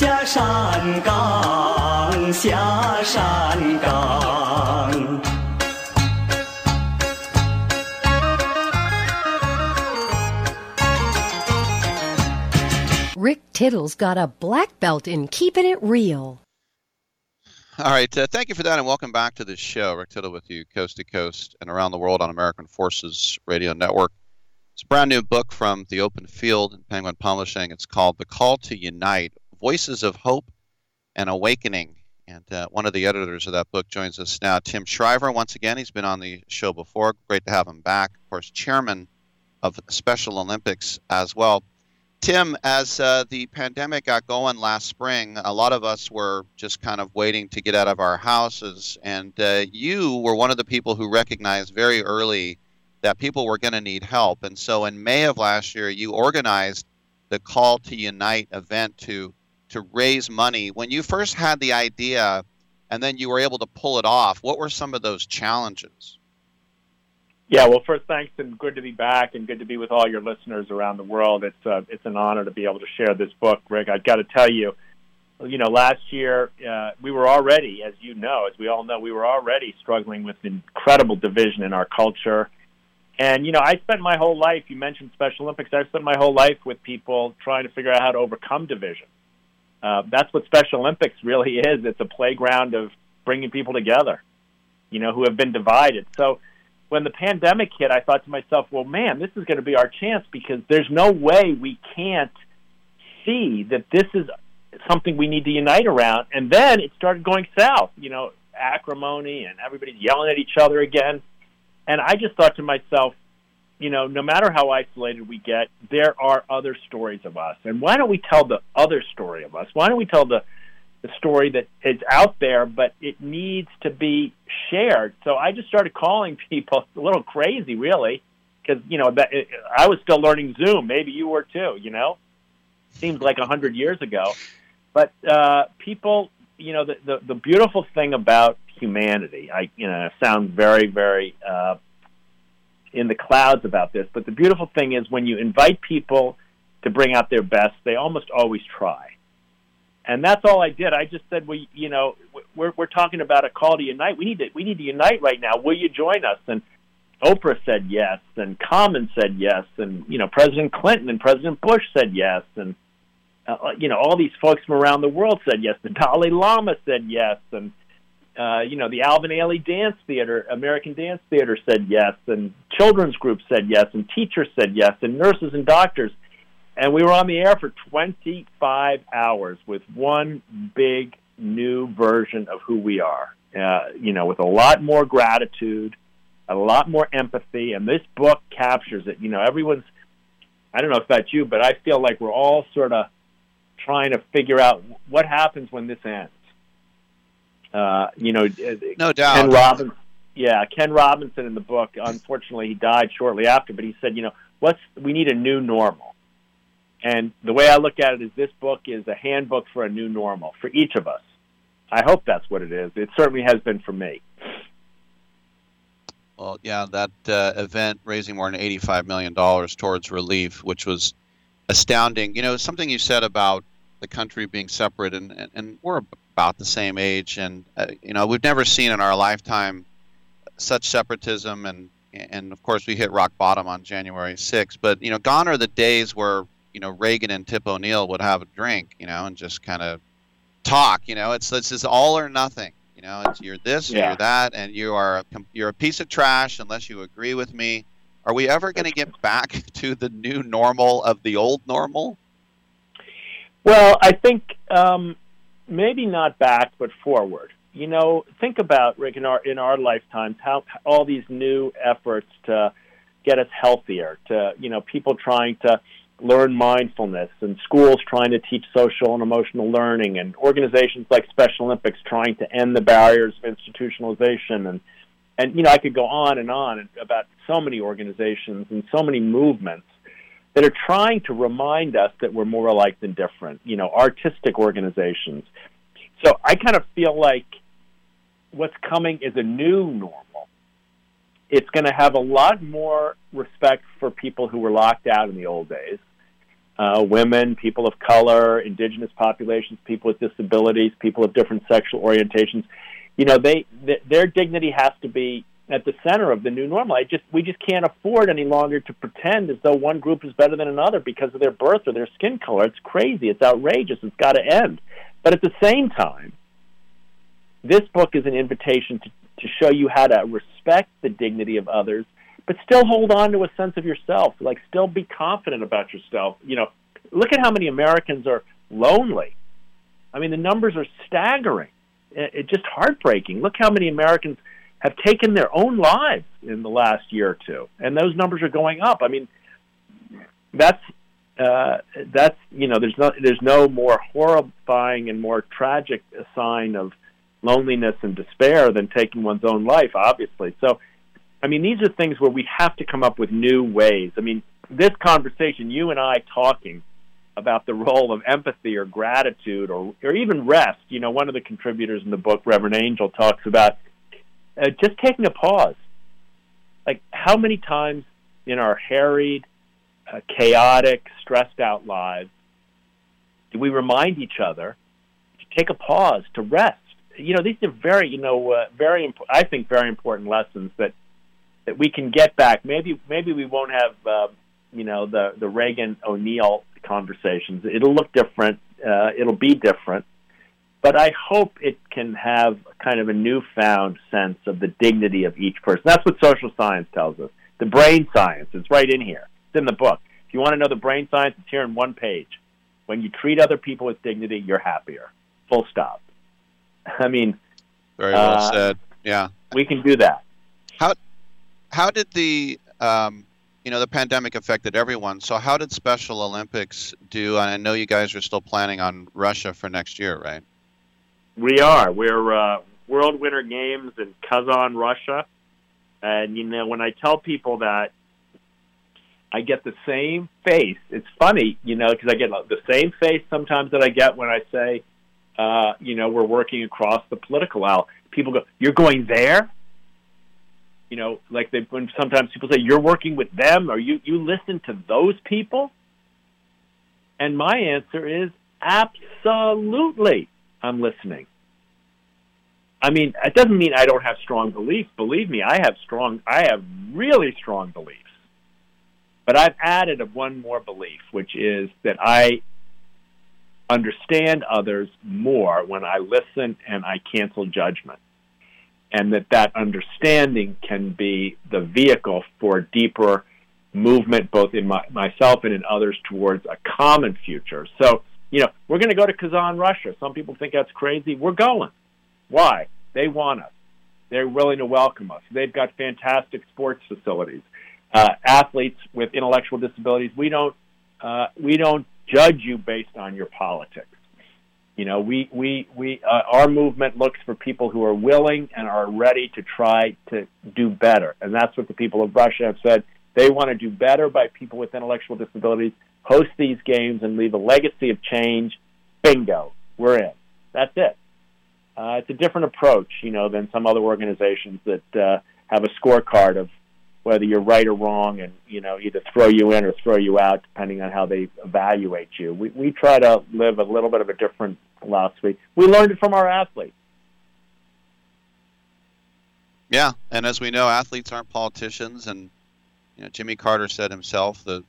下山岗，下山岗。 Rick Tittle's got a black belt in keeping it real. All right. Uh, thank you for that, and welcome back to the show. Rick Tittle with you, coast to coast and around the world on American Forces Radio Network. It's a brand new book from the Open Field and Penguin Publishing. It's called The Call to Unite Voices of Hope and Awakening. And uh, one of the editors of that book joins us now, Tim Shriver. Once again, he's been on the show before. Great to have him back. Of course, chairman of Special Olympics as well. Tim, as uh, the pandemic got going last spring, a lot of us were just kind of waiting to get out of our houses. And uh, you were one of the people who recognized very early that people were going to need help. And so in May of last year, you organized the Call to Unite event to, to raise money. When you first had the idea and then you were able to pull it off, what were some of those challenges? Yeah, well, first, thanks, and good to be back, and good to be with all your listeners around the world. It's uh, it's an honor to be able to share this book, Rick. I've got to tell you, you know, last year uh, we were already, as you know, as we all know, we were already struggling with incredible division in our culture. And you know, I spent my whole life. You mentioned Special Olympics. I spent my whole life with people trying to figure out how to overcome division. Uh, that's what Special Olympics really is. It's a playground of bringing people together, you know, who have been divided. So when the pandemic hit, I thought to myself, well, man, this is going to be our chance because there's no way we can't see that this is something we need to unite around. And then it started going south, you know, acrimony and everybody's yelling at each other again. And I just thought to myself, you know, no matter how isolated we get, there are other stories of us. And why don't we tell the other story of us? Why don't we tell the the story that is out there, but it needs to be shared. So I just started calling people a little crazy, really, because you know I was still learning Zoom. Maybe you were too. You know, seems like a hundred years ago, but uh, people, you know, the, the the beautiful thing about humanity, I you know sound very very uh, in the clouds about this, but the beautiful thing is when you invite people to bring out their best, they almost always try and that's all I did. I just said, "We, you know, we're we're talking about a call to unite. We need to we need to unite right now. Will you join us?" And Oprah said yes, and Common said yes, and you know President Clinton and President Bush said yes, and uh, you know all these folks from around the world said yes. The Dalai Lama said yes, and uh, you know the Alvin Ailey Dance Theater, American Dance Theater said yes, and children's groups said yes, and teachers said yes, and nurses and doctors, and we were on the air for 25 hours with one big new version of who we are. Uh, you know, with a lot more gratitude a lot more empathy, and this book captures it. You know, everyone's, I don't know if that's you, but I feel like we're all sort of trying to figure out what happens when this ends. Uh, you know, no doubt. Ken Robinson, yeah, Ken Robinson in the book. Unfortunately, he died shortly after, but he said, you know, what's we need a new normal. And the way I look at it is, this book is a handbook for a new normal for each of us. I hope that's what it is. It certainly has been for me. Well, yeah, that uh, event raising more than $85 million towards relief, which was astounding. You know, something you said about the country being separate, and, and, and we're about the same age, and, uh, you know, we've never seen in our lifetime such separatism, and, and of course, we hit rock bottom on January 6th. But, you know, gone are the days where, you know, Reagan and Tip O'Neill would have a drink, you know, and just kind of talk, you know, it's, it's just all or nothing you know, it's you're this, yeah. you're that, and you are a, you're a piece of trash unless you agree with me. Are we ever going to get back to the new normal of the old normal? Well, I think um, maybe not back, but forward. You know, think about Rick in our in our lifetimes how all these new efforts to get us healthier, to you know, people trying to learn mindfulness and schools trying to teach social and emotional learning and organizations like Special Olympics trying to end the barriers of institutionalization and and you know I could go on and on about so many organizations and so many movements that are trying to remind us that we're more alike than different, you know, artistic organizations. So I kind of feel like what's coming is a new normal. It's going to have a lot more respect for people who were locked out in the old days uh, women, people of color, indigenous populations, people with disabilities, people of different sexual orientations. You know, they th- their dignity has to be at the center of the new normal. I just we just can't afford any longer to pretend as though one group is better than another because of their birth or their skin color. It's crazy. It's outrageous. It's got to end. But at the same time, this book is an invitation to, to show you how to respect the dignity of others but still hold on to a sense of yourself. Like, still be confident about yourself. You know, look at how many Americans are lonely. I mean, the numbers are staggering. It's just heartbreaking. Look how many Americans have taken their own lives in the last year or two, and those numbers are going up. I mean, that's uh, that's you know, there's no there's no more horrifying and more tragic sign of loneliness and despair than taking one's own life. Obviously, so I mean, these are things where we have to come up with new ways. I mean, this conversation, you and I talking about the role of empathy or gratitude or, or even rest. You know, one of the contributors in the book, Reverend Angel, talks about uh, just taking a pause. Like, how many times in our harried, uh, chaotic, stressed out lives do we remind each other to take a pause, to rest? You know, these are very, you know, uh, very, imp- I think, very important lessons that that we can get back. Maybe maybe we won't have uh, you know the the Reagan O'Neill conversations. It'll look different. Uh, it'll be different. But I hope it can have kind of a newfound sense of the dignity of each person. That's what social science tells us. The brain science is right in here. It's in the book. If you want to know the brain science, it's here in one page. When you treat other people with dignity, you're happier. Full stop. I mean, very well uh, said. Yeah, we can do that. How how did the um, you know the pandemic affected everyone? So how did Special Olympics do? And I know you guys are still planning on Russia for next year, right? We are. We're uh, World Winter Games in Kazan, Russia, and you know when I tell people that. I get the same face. It's funny, you know, because I get the same face sometimes that I get when I say, uh, you know, we're working across the political aisle. People go, "You're going there?" you know, like they when sometimes people say you're working with them or you you listen to those people? And my answer is absolutely. I'm listening. I mean, it doesn't mean I don't have strong beliefs. Believe me, I have strong I have really strong beliefs. But I've added a one more belief, which is that I understand others more when I listen and I cancel judgment. And that that understanding can be the vehicle for deeper movement, both in my, myself and in others, towards a common future. So, you know, we're going to go to Kazan, Russia. Some people think that's crazy. We're going. Why? They want us. They're willing to welcome us. They've got fantastic sports facilities. Uh, athletes with intellectual disabilities, we don't uh, we don't judge you based on your politics. You know, we we we uh, our movement looks for people who are willing and are ready to try to do better, and that's what the people of Russia have said. They want to do better by people with intellectual disabilities, host these games, and leave a legacy of change. Bingo, we're in. That's it. Uh, it's a different approach, you know, than some other organizations that uh, have a scorecard of whether you're right or wrong, and you know, either throw you in or throw you out, depending on how they evaluate you. We we try to live a little bit of a different philosophy. We learned it from our athletes. Yeah, and as we know, athletes aren't politicians, and you know, Jimmy Carter said himself that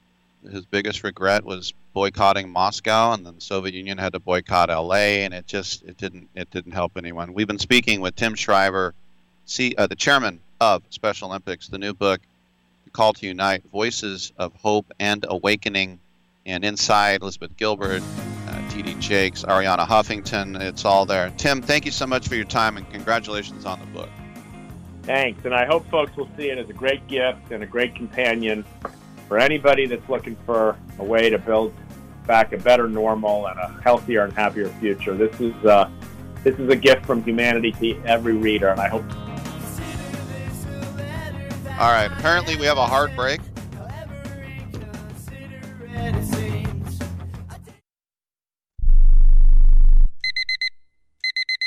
his biggest regret was boycotting Moscow, and then the Soviet Union had to boycott L.A., and it just it didn't it didn't help anyone. We've been speaking with Tim Shriver, uh, the chairman of Special Olympics, the new book, The Call to Unite: Voices of Hope and Awakening, and inside Elizabeth Gilbert, uh, T.D. Jakes, Arianna Huffington. It's all there. Tim, thank you so much for your time, and congratulations on the book. Thanks, and I hope folks will see it as a great gift and a great companion for anybody that's looking for a way to build back a better normal and a healthier and happier future. This is uh, this is a gift from humanity to every reader, and I hope. All right. Apparently, we have a hard break.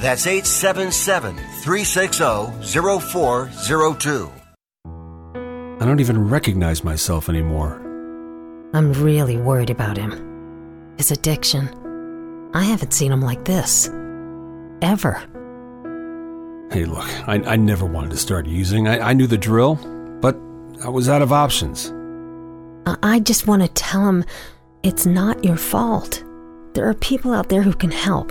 That's 877 360 0402. I don't even recognize myself anymore. I'm really worried about him. His addiction. I haven't seen him like this. Ever. Hey, look, I, I never wanted to start using. I, I knew the drill, but I was out of options. I, I just want to tell him it's not your fault. There are people out there who can help.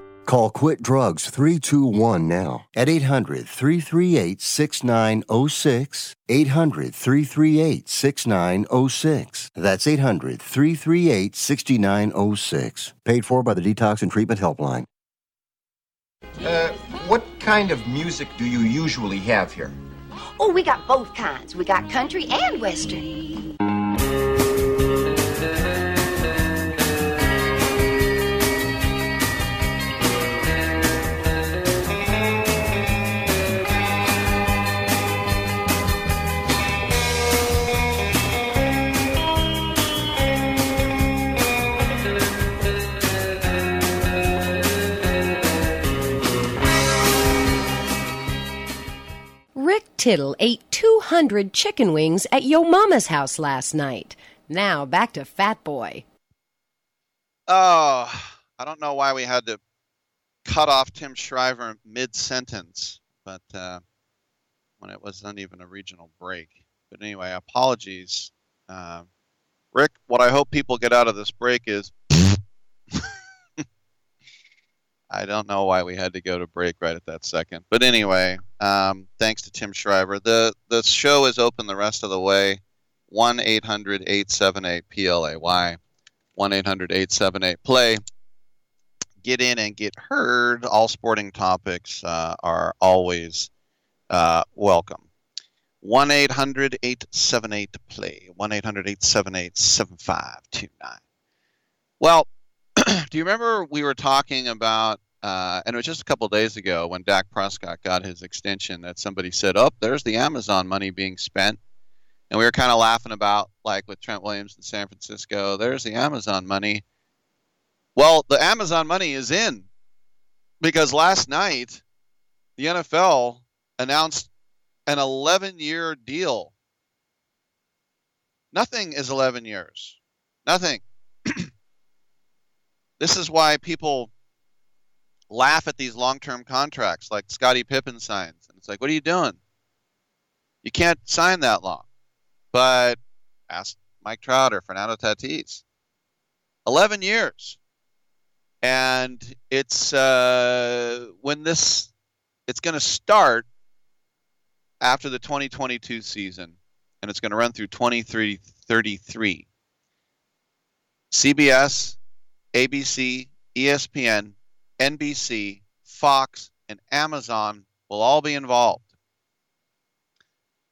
Call Quit Drugs 321 now at 800 338 6906. 800 338 6906. That's 800 338 6906. Paid for by the Detox and Treatment Helpline. Uh, what kind of music do you usually have here? Oh, we got both kinds. We got country and western. Tittle ate 200 chicken wings at Yo Mama's house last night. Now back to Fat Boy. Oh, I don't know why we had to cut off Tim Shriver mid sentence, but uh, when it wasn't even a regional break. But anyway, apologies. Uh, Rick, what I hope people get out of this break is I don't know why we had to go to break right at that second. But anyway, um, thanks to Tim Shriver. The the show is open the rest of the way. 1 800 878 PLAY. 1 800 878 play. Get in and get heard. All sporting topics uh, are always uh, welcome. 1 800 878 play. 1 800 878 7529. Well, do you remember we were talking about, uh, and it was just a couple days ago when Dak Prescott got his extension that somebody said, oh, there's the Amazon money being spent. And we were kind of laughing about, like with Trent Williams in San Francisco, there's the Amazon money. Well, the Amazon money is in because last night the NFL announced an 11 year deal. Nothing is 11 years. Nothing. This is why people laugh at these long-term contracts like Scottie Pippen signs. And it's like, what are you doing? You can't sign that long. But ask Mike Trout or Fernando Tatis. 11 years. And it's uh, when this, it's going to start after the 2022 season, and it's going to run through 2033. CBS, ABC, ESPN, NBC, Fox, and Amazon will all be involved.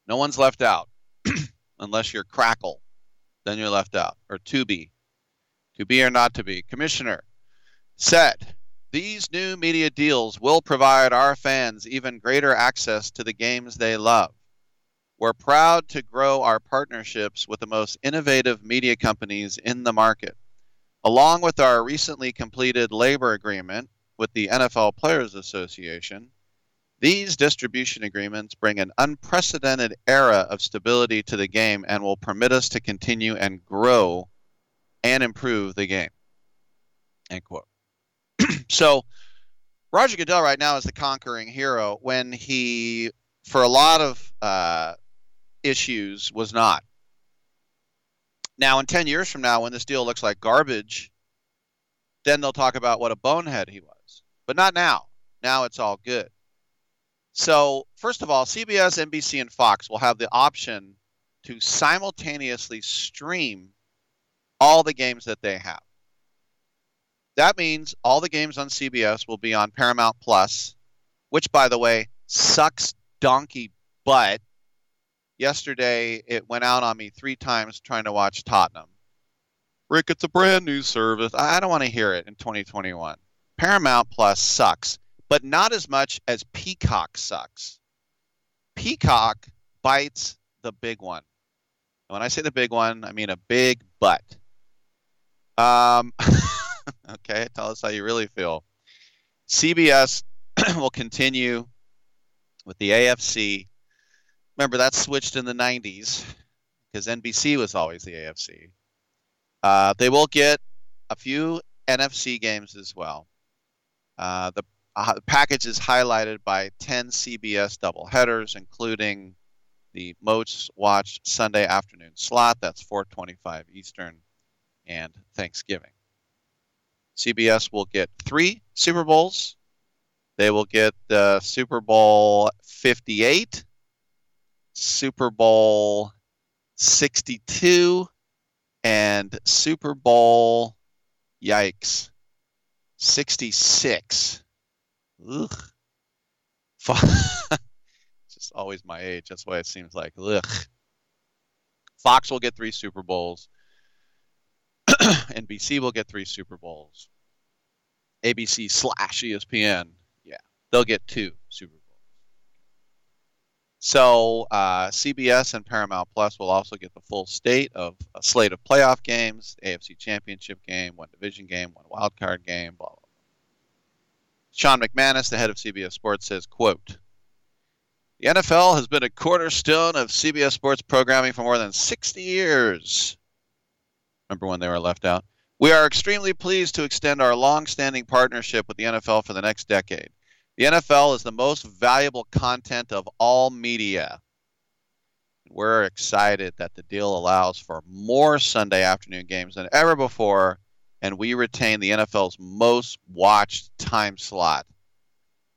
No one's left out, unless you're Crackle, then you're left out, or Tubi, to be or not to be. Commissioner said these new media deals will provide our fans even greater access to the games they love. We're proud to grow our partnerships with the most innovative media companies in the market. Along with our recently completed labor agreement with the NFL Players Association, these distribution agreements bring an unprecedented era of stability to the game and will permit us to continue and grow and improve the game. End quote. so, Roger Goodell right now is the conquering hero when he, for a lot of uh, issues, was not. Now, in 10 years from now, when this deal looks like garbage, then they'll talk about what a bonehead he was. But not now. Now it's all good. So, first of all, CBS, NBC, and Fox will have the option to simultaneously stream all the games that they have. That means all the games on CBS will be on Paramount Plus, which, by the way, sucks donkey butt yesterday it went out on me three times trying to watch Tottenham. Rick, it's a brand new service. I don't want to hear it in 2021. Paramount Plus sucks, but not as much as Peacock sucks. Peacock bites the big one. And when I say the big one, I mean a big butt. Um, okay, tell us how you really feel. CBS will continue with the AFC remember that switched in the 90s because NBC was always the AFC. Uh, they will get a few NFC games as well. Uh, the uh, package is highlighted by 10 CBS doubleheaders, including the most watched Sunday afternoon slot. That's 4:25 Eastern and Thanksgiving. CBS will get three Super Bowls. They will get the Super Bowl 58, Super Bowl 62, and Super Bowl, yikes, 66. Ugh. It's just always my age. That's why it seems like, ugh. Fox will get three Super Bowls. NBC will get three Super Bowls. ABC slash ESPN, yeah, they'll get two Super Bowls. So uh, CBS and Paramount Plus will also get the full state of a slate of playoff games, AFC Championship game, one division game, one wild card game, blah blah. blah. Sean McManus, the head of CBS Sports, says, "quote The NFL has been a cornerstone of CBS Sports programming for more than 60 years." Remember when they were left out? We are extremely pleased to extend our long standing partnership with the NFL for the next decade. The NFL is the most valuable content of all media. We're excited that the deal allows for more Sunday afternoon games than ever before, and we retain the NFL's most watched time slot.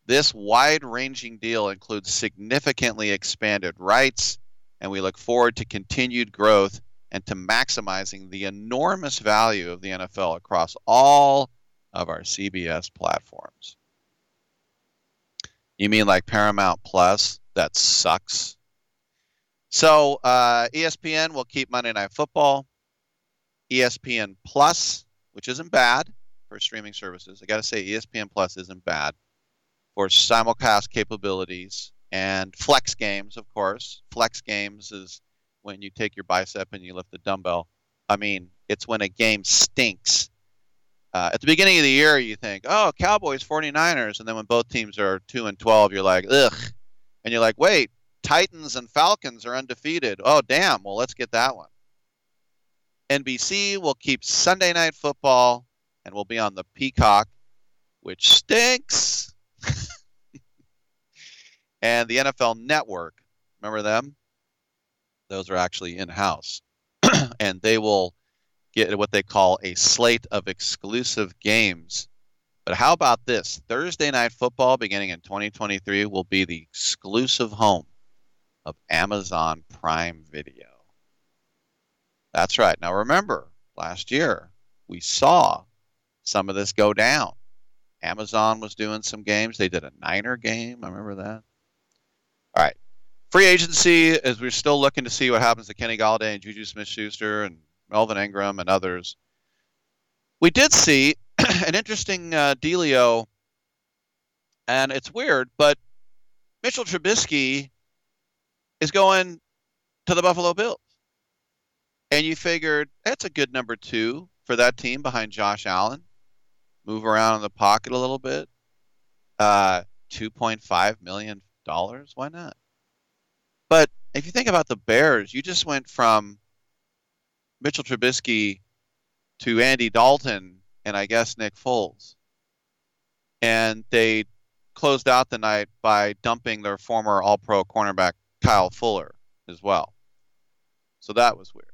This wide ranging deal includes significantly expanded rights, and we look forward to continued growth and to maximizing the enormous value of the NFL across all of our CBS platforms. You mean like Paramount Plus? That sucks. So uh, ESPN will keep Monday Night Football. ESPN Plus, which isn't bad for streaming services. I got to say, ESPN Plus isn't bad for simulcast capabilities and flex games, of course. Flex games is when you take your bicep and you lift the dumbbell. I mean, it's when a game stinks. Uh, at the beginning of the year, you think, oh, Cowboys, 49ers. And then when both teams are 2 and 12, you're like, ugh. And you're like, wait, Titans and Falcons are undefeated. Oh, damn. Well, let's get that one. NBC will keep Sunday Night Football and we'll be on the Peacock, which stinks. and the NFL Network, remember them? Those are actually in house. and they will get what they call a slate of exclusive games. But how about this? Thursday Night Football, beginning in 2023, will be the exclusive home of Amazon Prime Video. That's right. Now remember, last year we saw some of this go down. Amazon was doing some games. They did a Niner game. I remember that. All right. Free agency is we're still looking to see what happens to Kenny Golladay and Juju Smith-Schuster and Melvin Ingram and others. We did see an interesting uh, dealio, and it's weird, but Mitchell Trubisky is going to the Buffalo Bills. And you figured that's a good number two for that team behind Josh Allen. Move around in the pocket a little bit. Uh, $2.5 million. Why not? But if you think about the Bears, you just went from Mitchell Trubisky to Andy Dalton and I guess Nick Foles. And they closed out the night by dumping their former All Pro cornerback Kyle Fuller as well. So that was weird.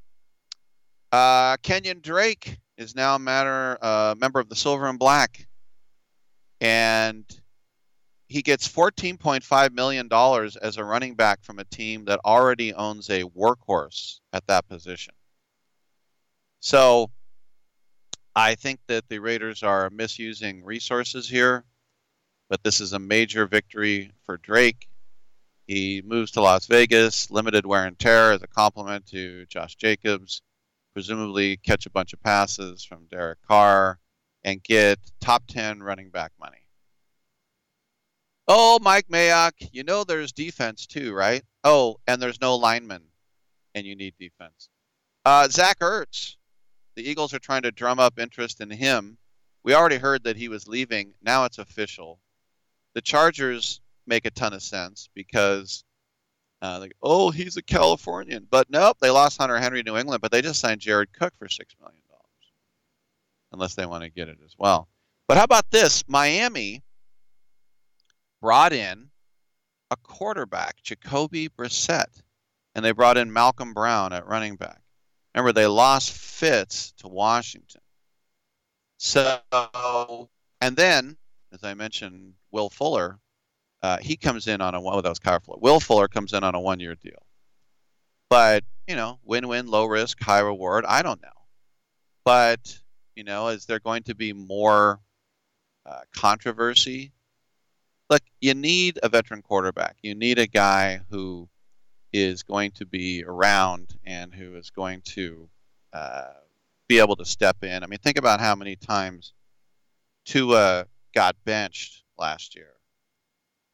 Uh, Kenyon Drake is now a matter uh, member of the Silver and Black, and he gets $14.5 million as a running back from a team that already owns a workhorse at that position. So I think that the Raiders are misusing resources here, but this is a major victory for Drake. He moves to Las Vegas, limited wear and tear as a compliment to Josh Jacobs, presumably catch a bunch of passes from Derek Carr, and get top 10 running back money. Oh, Mike Mayock, you know there's defense too, right? Oh, and there's no lineman, and you need defense. Uh, Zach Ertz, the Eagles are trying to drum up interest in him. We already heard that he was leaving. Now it's official. The Chargers make a ton of sense because, uh, like, oh, he's a Californian. But nope, they lost Hunter Henry to New England, but they just signed Jared Cook for $6 million, unless they want to get it as well. But how about this? Miami brought in a quarterback, Jacoby Brissett, and they brought in Malcolm Brown at running back. Remember, they lost Fitz to Washington. So, and then, as I mentioned, Will Fuller, uh, he comes in on a one. Oh, that was Kyle Fuller. Will Fuller comes in on a one-year deal, but you know, win-win, low risk, high reward. I don't know, but you know, is there going to be more uh, controversy? Look, you need a veteran quarterback. You need a guy who is going to be around and who is going to uh, be able to step in. I mean, think about how many times Tua got benched last year.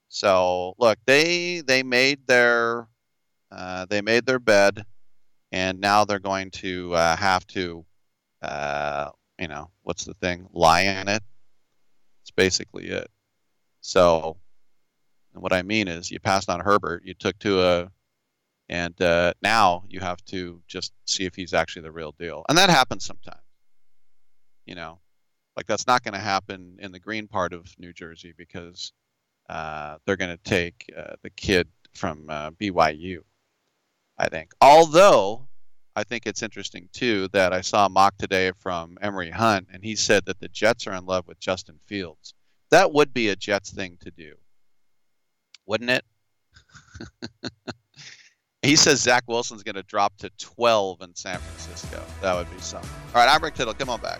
So look, they they made their uh, they made their bed, and now they're going to uh, have to, uh, you know, what's the thing? Lie in it. It's basically it. So, and what I mean is, you passed on Herbert, you took Tua and uh, now you have to just see if he's actually the real deal, and that happens sometimes. You know, like that's not going to happen in the green part of New Jersey because uh, they're going to take uh, the kid from uh, BYU. I think, although I think it's interesting too that I saw a mock today from Emory Hunt, and he said that the Jets are in love with Justin Fields. That would be a Jets thing to do, wouldn't it? He says Zach Wilson's going to drop to 12 in San Francisco. That would be something. All right, I'm Rick Tittle. Come on back.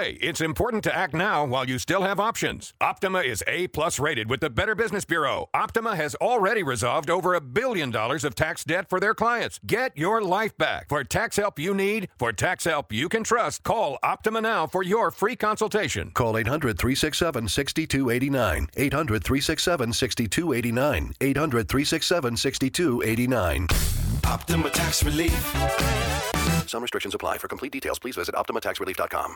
It's important to act now while you still have options. Optima is A plus rated with the Better Business Bureau. Optima has already resolved over a billion dollars of tax debt for their clients. Get your life back. For tax help you need, for tax help you can trust, call Optima now for your free consultation. Call 800 367 6289. 800 367 6289. 800 367 6289. Optima Tax Relief. Some restrictions apply. For complete details, please visit OptimaTaxRelief.com.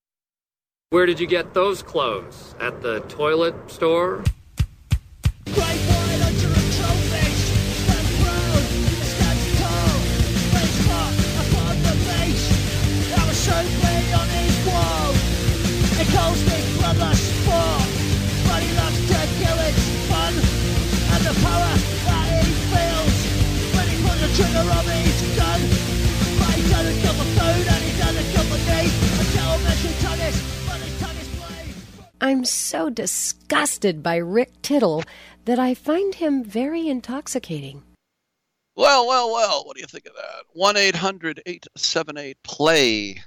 Where did you get those clothes? At the toilet store? Gun, but he doesn't food and he doesn't need. Until measured tongues, but I'm so disgusted by Rick Tittle that I find him very intoxicating. Well, well, well. What do you think of that? One 878 play.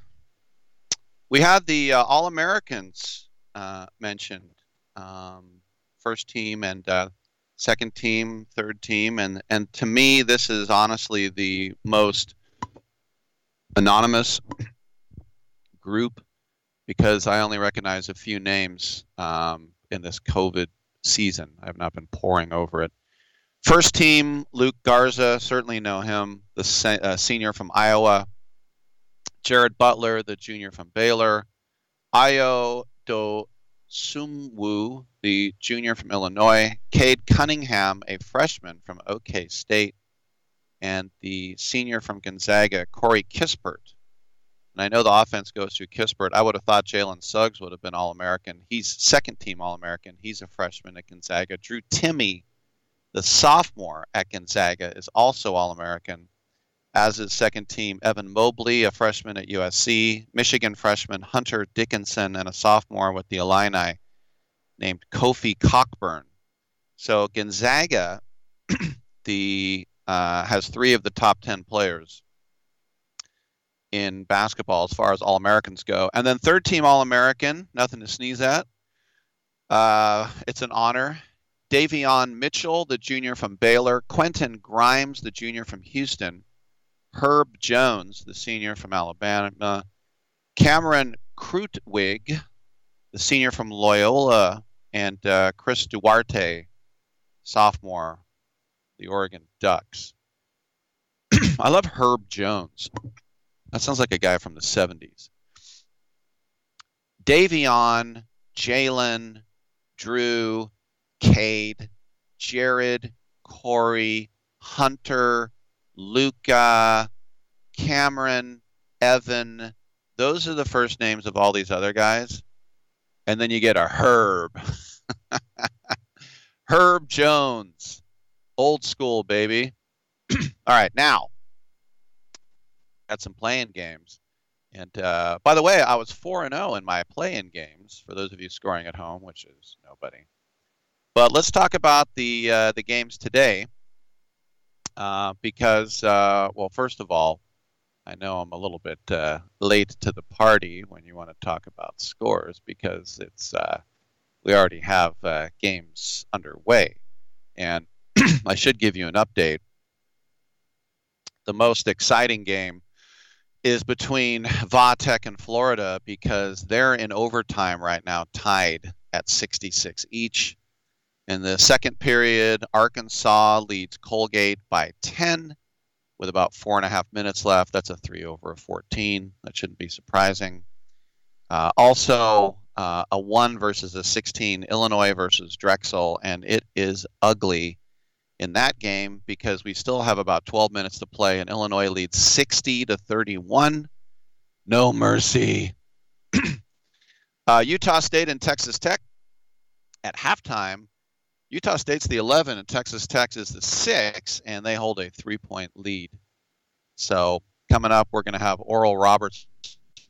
We had the uh, All Americans uh, mentioned, um, first team and uh, second team, third team, and and to me, this is honestly the most anonymous group because I only recognize a few names um, in this COVID season. I have not been poring over it. First team, Luka Garza, certainly know him, the se- uh, senior from Iowa. Jared Butler, the junior from Baylor. Ayo Do Sumwu, the junior from Illinois. Cade Cunningham, a freshman from OK State. And the senior from Gonzaga, Corey Kispert. And I know the offense goes through Kispert. I would have thought Jalen Suggs would have been All American. He's second team All American. He's a freshman at Gonzaga. Drew Timme, the sophomore at Gonzaga, is also All American, as is second team Evan Mobley, a freshman at USC, Michigan freshman Hunter Dickinson, and a sophomore with the Illini named Kofi Cockburn. So Gonzaga, the uh, has three of the top ten players in basketball as far as All Americans go, and then third team All American, nothing to sneeze at. Uh, it's an honor. Davion Mitchell, the junior from Baylor, Quentin Grimes, the junior from Houston, Herb Jones, the senior from Alabama, Cameron Krutwig, the senior from Loyola, and uh, Chris Duarte, sophomore, the Oregon Ducks. I love Herb Jones. That sounds like a guy from the 70s. Davion, Jalen, Drew, Cade, Jared, Corey, Hunter, Luka, Cameron, Evan. Those are the first names of all these other guys. And then you get a Herb. Herb Jones. Old school, baby. all right, now, got some playing games. And uh, by the way, I was 4 and 0 in my play-in games for those of you scoring at home, which is nobody. But let's talk about the uh, the games today, uh, because uh, well, first of all, I know I'm a little bit uh, late to the party when you want to talk about scores because it's uh, we already have games underway, and I should give you an update. The most exciting game is between Vatech and Florida because they're in overtime right now, tied at 66 each. In the second period, Arkansas leads Colgate by 10 with about four and a half minutes left. That's a three over a 14. That shouldn't be surprising. Uh, also, uh, a 1 versus a 16, Illinois versus Drexel, and it is ugly in that game because we still have about 12 minutes to play, and Illinois leads 60 to 31. No mercy. uh, Utah State and Texas Tech at halftime Utah State's the 11 and Texas Tech is the 6, and they hold a three point lead. So coming up, we're going to have Oral Roberts,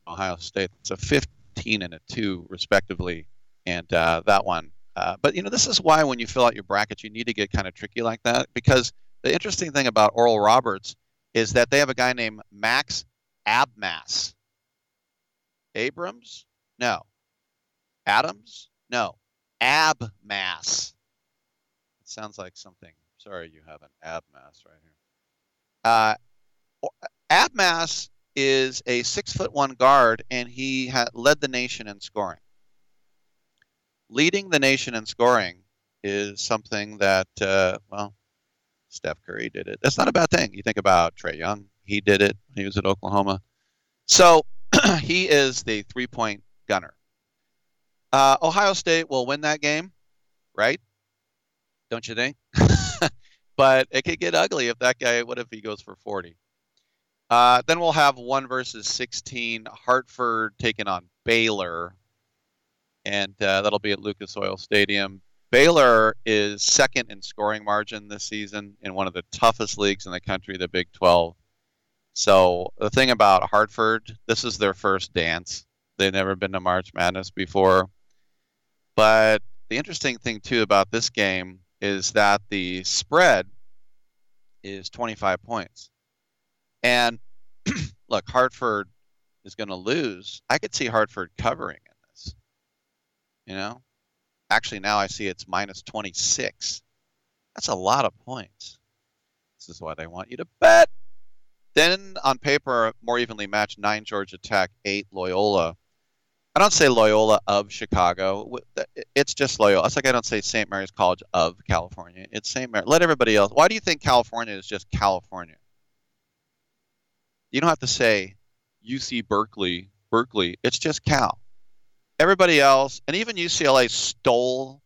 Ohio State. It's a 15 and a 2, respectively. And uh, that one. Uh, but, you know, this is why when you fill out your brackets, you need to get kind of tricky like that because the interesting thing about Oral Roberts is that they have a guy named Max Abmas. Abrams? No. Adams? No. Abmas sounds like something. Sorry, you have an ab mass right here. Uh, Abmas is a six foot one guard, and he ha- led the nation in scoring. Leading the nation in scoring is something that, uh, well, Steph Curry did it. That's not a bad thing. You think about Trae Young, he did it when he was at Oklahoma. So he is the three point gunner. Uh, Ohio State will win that game, right? Don't you think? but it could get ugly if that guy. What if he goes for 40? Uh, then we'll have one versus 16. Hartford taking on Baylor, and uh, that'll be at Lucas Oil Stadium. Baylor is second in scoring margin this season in one of the toughest leagues in the country, the Big 12. So the thing about Hartford, this is their first dance. They've never been to March Madness before. But the interesting thing too about this game is that the spread is 25 points. And look, Hartford is going to lose. I could see Hartford covering in this. You know? Actually, now I see it's minus 26. That's a lot of points. This is why they want you to bet. Then on paper, more evenly matched, nine Georgia Tech, eight Loyola. I don't say Loyola of Chicago. It's just Loyola. It's like I don't say St. Mary's College of California. It's St. Mary. Let everybody else. Why do you think California is just California? You don't have to say UC Berkeley, Berkeley. It's just Cal. Everybody else, and even UCLA stole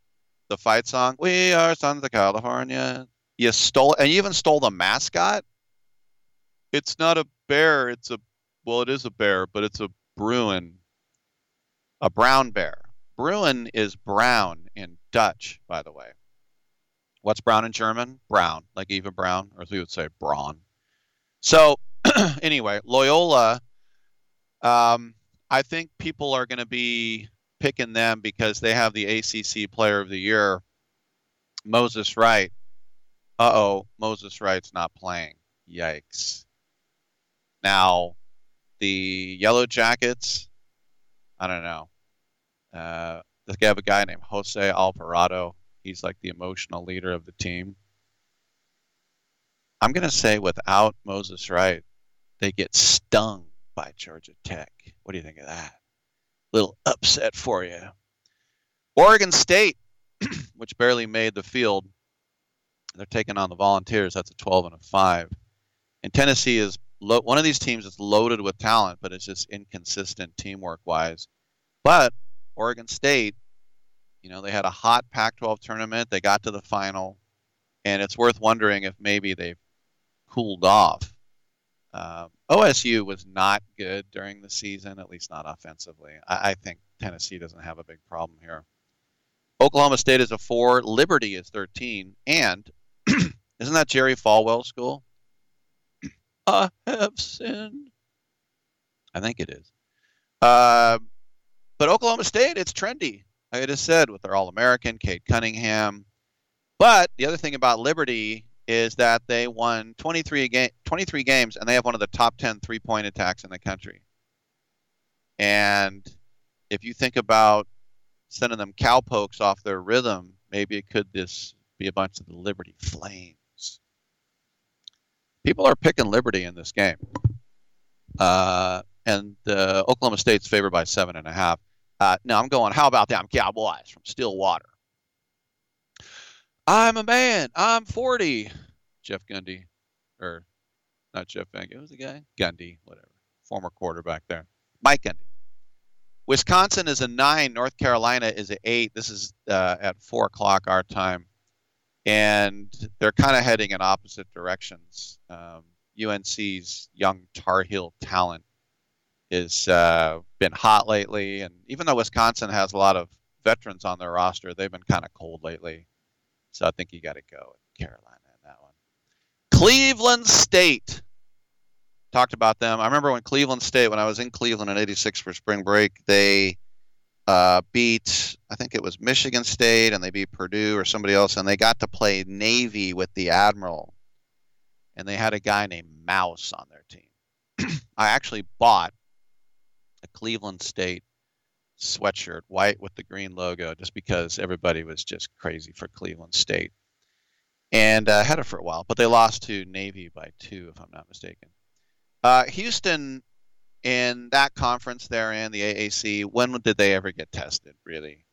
the fight song. We are sons of California. You stole, and you even stole the mascot. It's not a bear. It's a well, it is a bear, but it's a Bruin, a brown bear. Bruin is brown in Dutch, by the way. What's brown in German? Brown, like Eva Braun, or as we would say, brawn. So, anyway, Loyola, um, I think people are going to be picking them because they have the ACC Player of the Year, Moses Wright. Uh oh, Moses Wright's not playing. Yikes. Now, the Yellow Jackets, I don't know. Uh, they have a guy named Jose Alvarado. He's like the emotional leader of the team. I'm going to say without Moses Wright, they get stung by Georgia Tech. What do you think of that? Little upset for you. Oregon State, which barely made the field, they're taking on the Volunteers. That's a 12 and a 5. And Tennessee is lo- one of these teams that's loaded with talent, but it's just inconsistent teamwork wise. But Oregon State, you know, they had a hot Pac 12 tournament. They got to the final. And it's worth wondering if maybe they've cooled off. Um, OSU was not good during the season, at least not offensively. I, I think Tennessee doesn't have a big problem here. Oklahoma State is a four. Liberty is 13. And isn't that Jerry Falwell school? I have sinned. I think it is. Uh, but Oklahoma State, it's trendy. Like I just said, with their All American, Cade Cunningham. But the other thing about Liberty is that they won 23, ga- 23 games and they have one of the top 10 three point attacks in the country. And if you think about sending them cowpokes off their rhythm, maybe it could this be a bunch of the Liberty Flames. People are picking Liberty in this game. Uh, and uh, Oklahoma State's favored by seven and a half. Uh, I'm going, how about them Cowboys from Stillwater? I'm a man. I'm 40. Jeff Gundy, or not Jeff Van Gundy, was the guy? Gundy, whatever. Former quarterback there. Mike Gundy. Wisconsin is a nine. North Carolina is an eight. This is uh, at four o'clock our time, and they're kind of heading in opposite directions. Um, UNC's young Tar Heel talent has uh, been hot lately, and even though Wisconsin has a lot of veterans on their roster, they've been kind of cold lately. So I think you got to go with Carolina in that one. Cleveland State. Talked about them. I remember when Cleveland State, when I was in Cleveland in '86 for spring break, they uh, beat, I think it was Michigan State, and they beat Purdue or somebody else, and they got to play Navy with the Admiral, and they had a guy named Mouse on their team. I actually bought a Cleveland State sweatshirt, white with the green logo, just because everybody was just crazy for Cleveland State. And uh, had it for a while, but they lost to Navy by two, if I'm not mistaken. Uh, Houston, in that conference they're in, the AAC, when did they ever get tested, really?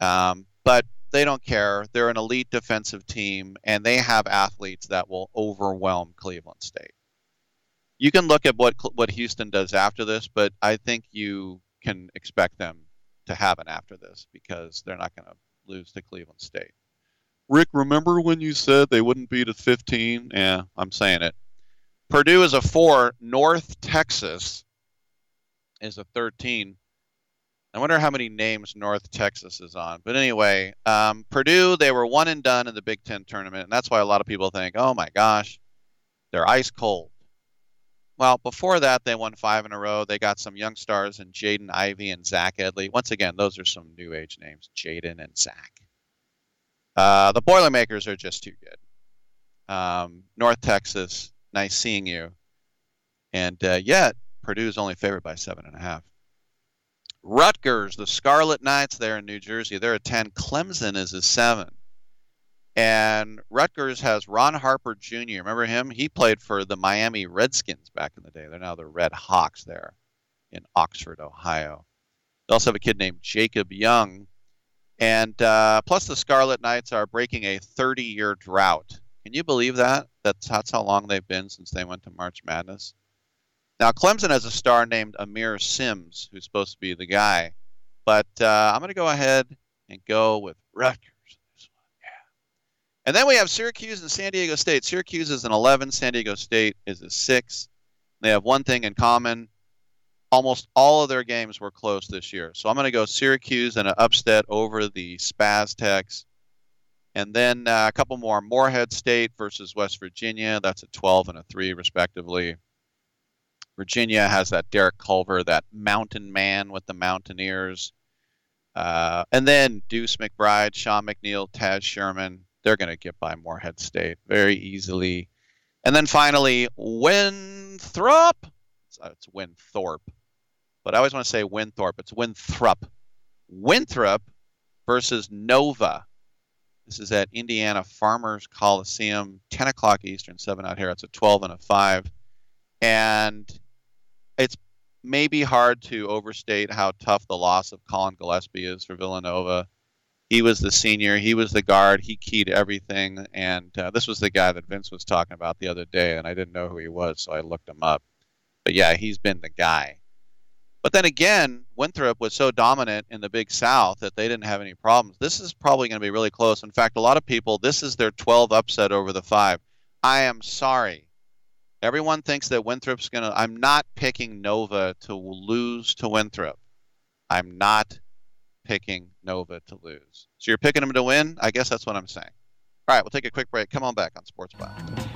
Um, but they don't care. They're an elite defensive team, and they have athletes that will overwhelm Cleveland State. You can look at what what Houston does after this, but I think you can expect them to happen after this because they're not going to lose to Cleveland State. Rick, remember when you said they wouldn't beat a 15? Yeah, I'm saying it. Purdue is a four. North Texas is a 13. I wonder how many names North Texas is on. But anyway, um, Purdue, they were one and done in the Big Ten tournament. And that's why a lot of people think, oh my gosh, they're ice cold. Well, before that, they won five in a row. They got some young stars in Jaden Ivey and Zach Edey. Once again, those are some new age names Jaden and Zach. Uh, the Boilermakers are just too good. Um, North Texas, nice seeing you. And uh, yet, Purdue is only favored by seven and a half. Rutgers, the Scarlet Knights there in New Jersey, they're a 10. Clemson is a 7. And Rutgers has Ron Harper Jr. Remember him? He played for the Miami Redskins back in the day. They're now the Red Hawks there in Oxford, Ohio. They also have a kid named Jacob Young. And uh, plus, the Scarlet Knights are breaking a 30 year drought. Can you believe that? That's, that's how long they've been since they went to March Madness. Now, Clemson has a star named Aamir Simms, who's supposed to be the guy. But uh, I'm going to go ahead and go with Rutgers. And then we have Syracuse and San Diego State. Syracuse is an 11, San Diego State is a 6. They have one thing in common. Almost all of their games were close this year. So I'm going to go Syracuse and an upset over the Spaz Techs. And then uh, a couple more Morehead State versus West Virginia. That's a 12 and a 3, respectively. Virginia has that Derek Culver, that mountain man with the Mountaineers. Uh, and then Deuce McBride, Sean McNeil, Taz Sherman. They're going to get by Morehead State very easily. And then finally, Winthrop. It's uh, Winthorpe. But I always want to say Winthorpe. It's Winthrop. Winthrop versus Nova. This is at Indiana Farmers Coliseum, 10 o'clock Eastern, 7 out here. It's a 12 and a 5. And it's maybe hard to overstate how tough the loss of Collin Gillespie is for Villanova. He was the senior, he was the guard, he keyed everything, and uh, this was the guy that Vince was talking about the other day, and I didn't know who he was, so I looked him up. But yeah, he's been the guy. But then again, Winthrop was so dominant in the Big South that they didn't have any problems. This is probably going to be really close. In fact, a lot of people, this is their 12 upset over the five. I am sorry. Everyone thinks that Winthrop's going to. I'm not picking Nova to lose to Winthrop. I'm not picking Nova to lose. So you're picking them to win? I guess that's what I'm saying. All right, we'll take a quick break. Come on back on Sports Byline.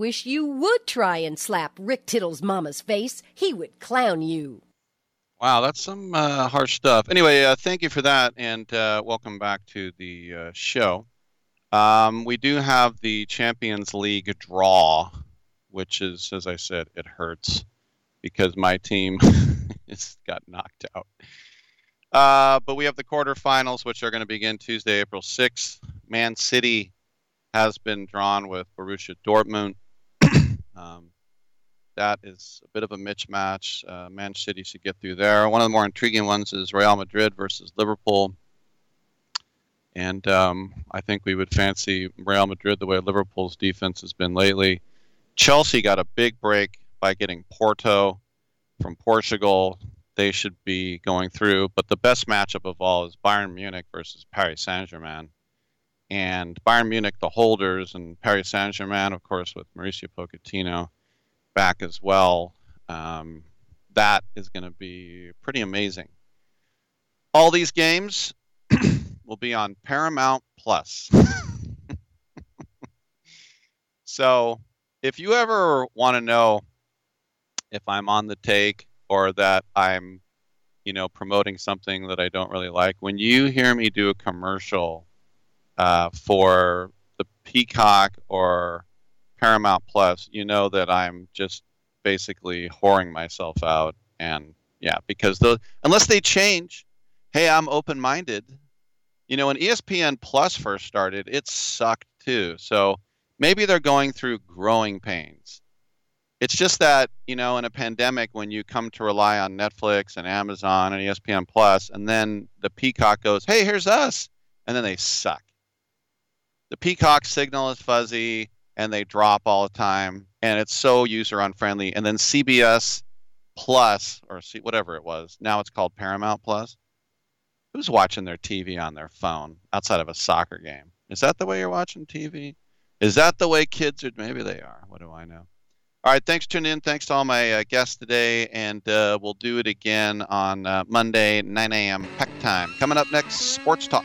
Wish you would try and slap Rick Tittle's mama's face. He would clown you. Wow, that's some uh, harsh stuff. Anyway, uh, thank you for that, and uh, welcome back to the uh, show. Um, we do have the Champions League draw, which is, as I said, it hurts because my team just got knocked out. Uh, but we have the quarterfinals, which are going to begin Tuesday, April 6th. Man City has been drawn with Borussia Dortmund. Um, that is a bit of a mismatch. Uh, Man City should get through there. One of the more intriguing ones is Real Madrid versus Liverpool. And um, I think we would fancy Real Madrid the way Liverpool's defense has been lately. Chelsea got a big break by getting Porto from Portugal. They should be going through. But the best matchup of all is Bayern Munich versus Paris Saint Germain. And Bayern Munich, the holders, and Paris Saint Germain, of course, with Mauricio Pochettino back as well. Um, that is going to be pretty amazing. All these games will be on Paramount Plus. so, if you ever want to know if I'm on the take or that I'm, you know, promoting something that I don't really like, when you hear me do a commercial uh, for the Peacock or Paramount Plus, you know that I'm just basically whoring myself out. And yeah, because the unless they change, hey, I'm open-minded. You know, when ESPN Plus first started, it sucked too. So maybe they're going through growing pains. It's just that you know, in a pandemic, when you come to rely on Netflix and Amazon and ESPN Plus, and then the Peacock goes, "Hey, here's us," and then they suck. The Peacock signal is fuzzy and they drop all the time and it's so user unfriendly and then cbs plus or C- whatever it was now it's called paramount plus. Who's watching their tv on their phone outside of a soccer game? Is that the way you're watching tv is that the way kids are maybe they are. What do i know? All right thanks for tuning in. Thanks to all my uh, guests today. And uh, we'll do it again on uh, monday 9 a.m pack time. Coming up next sports talk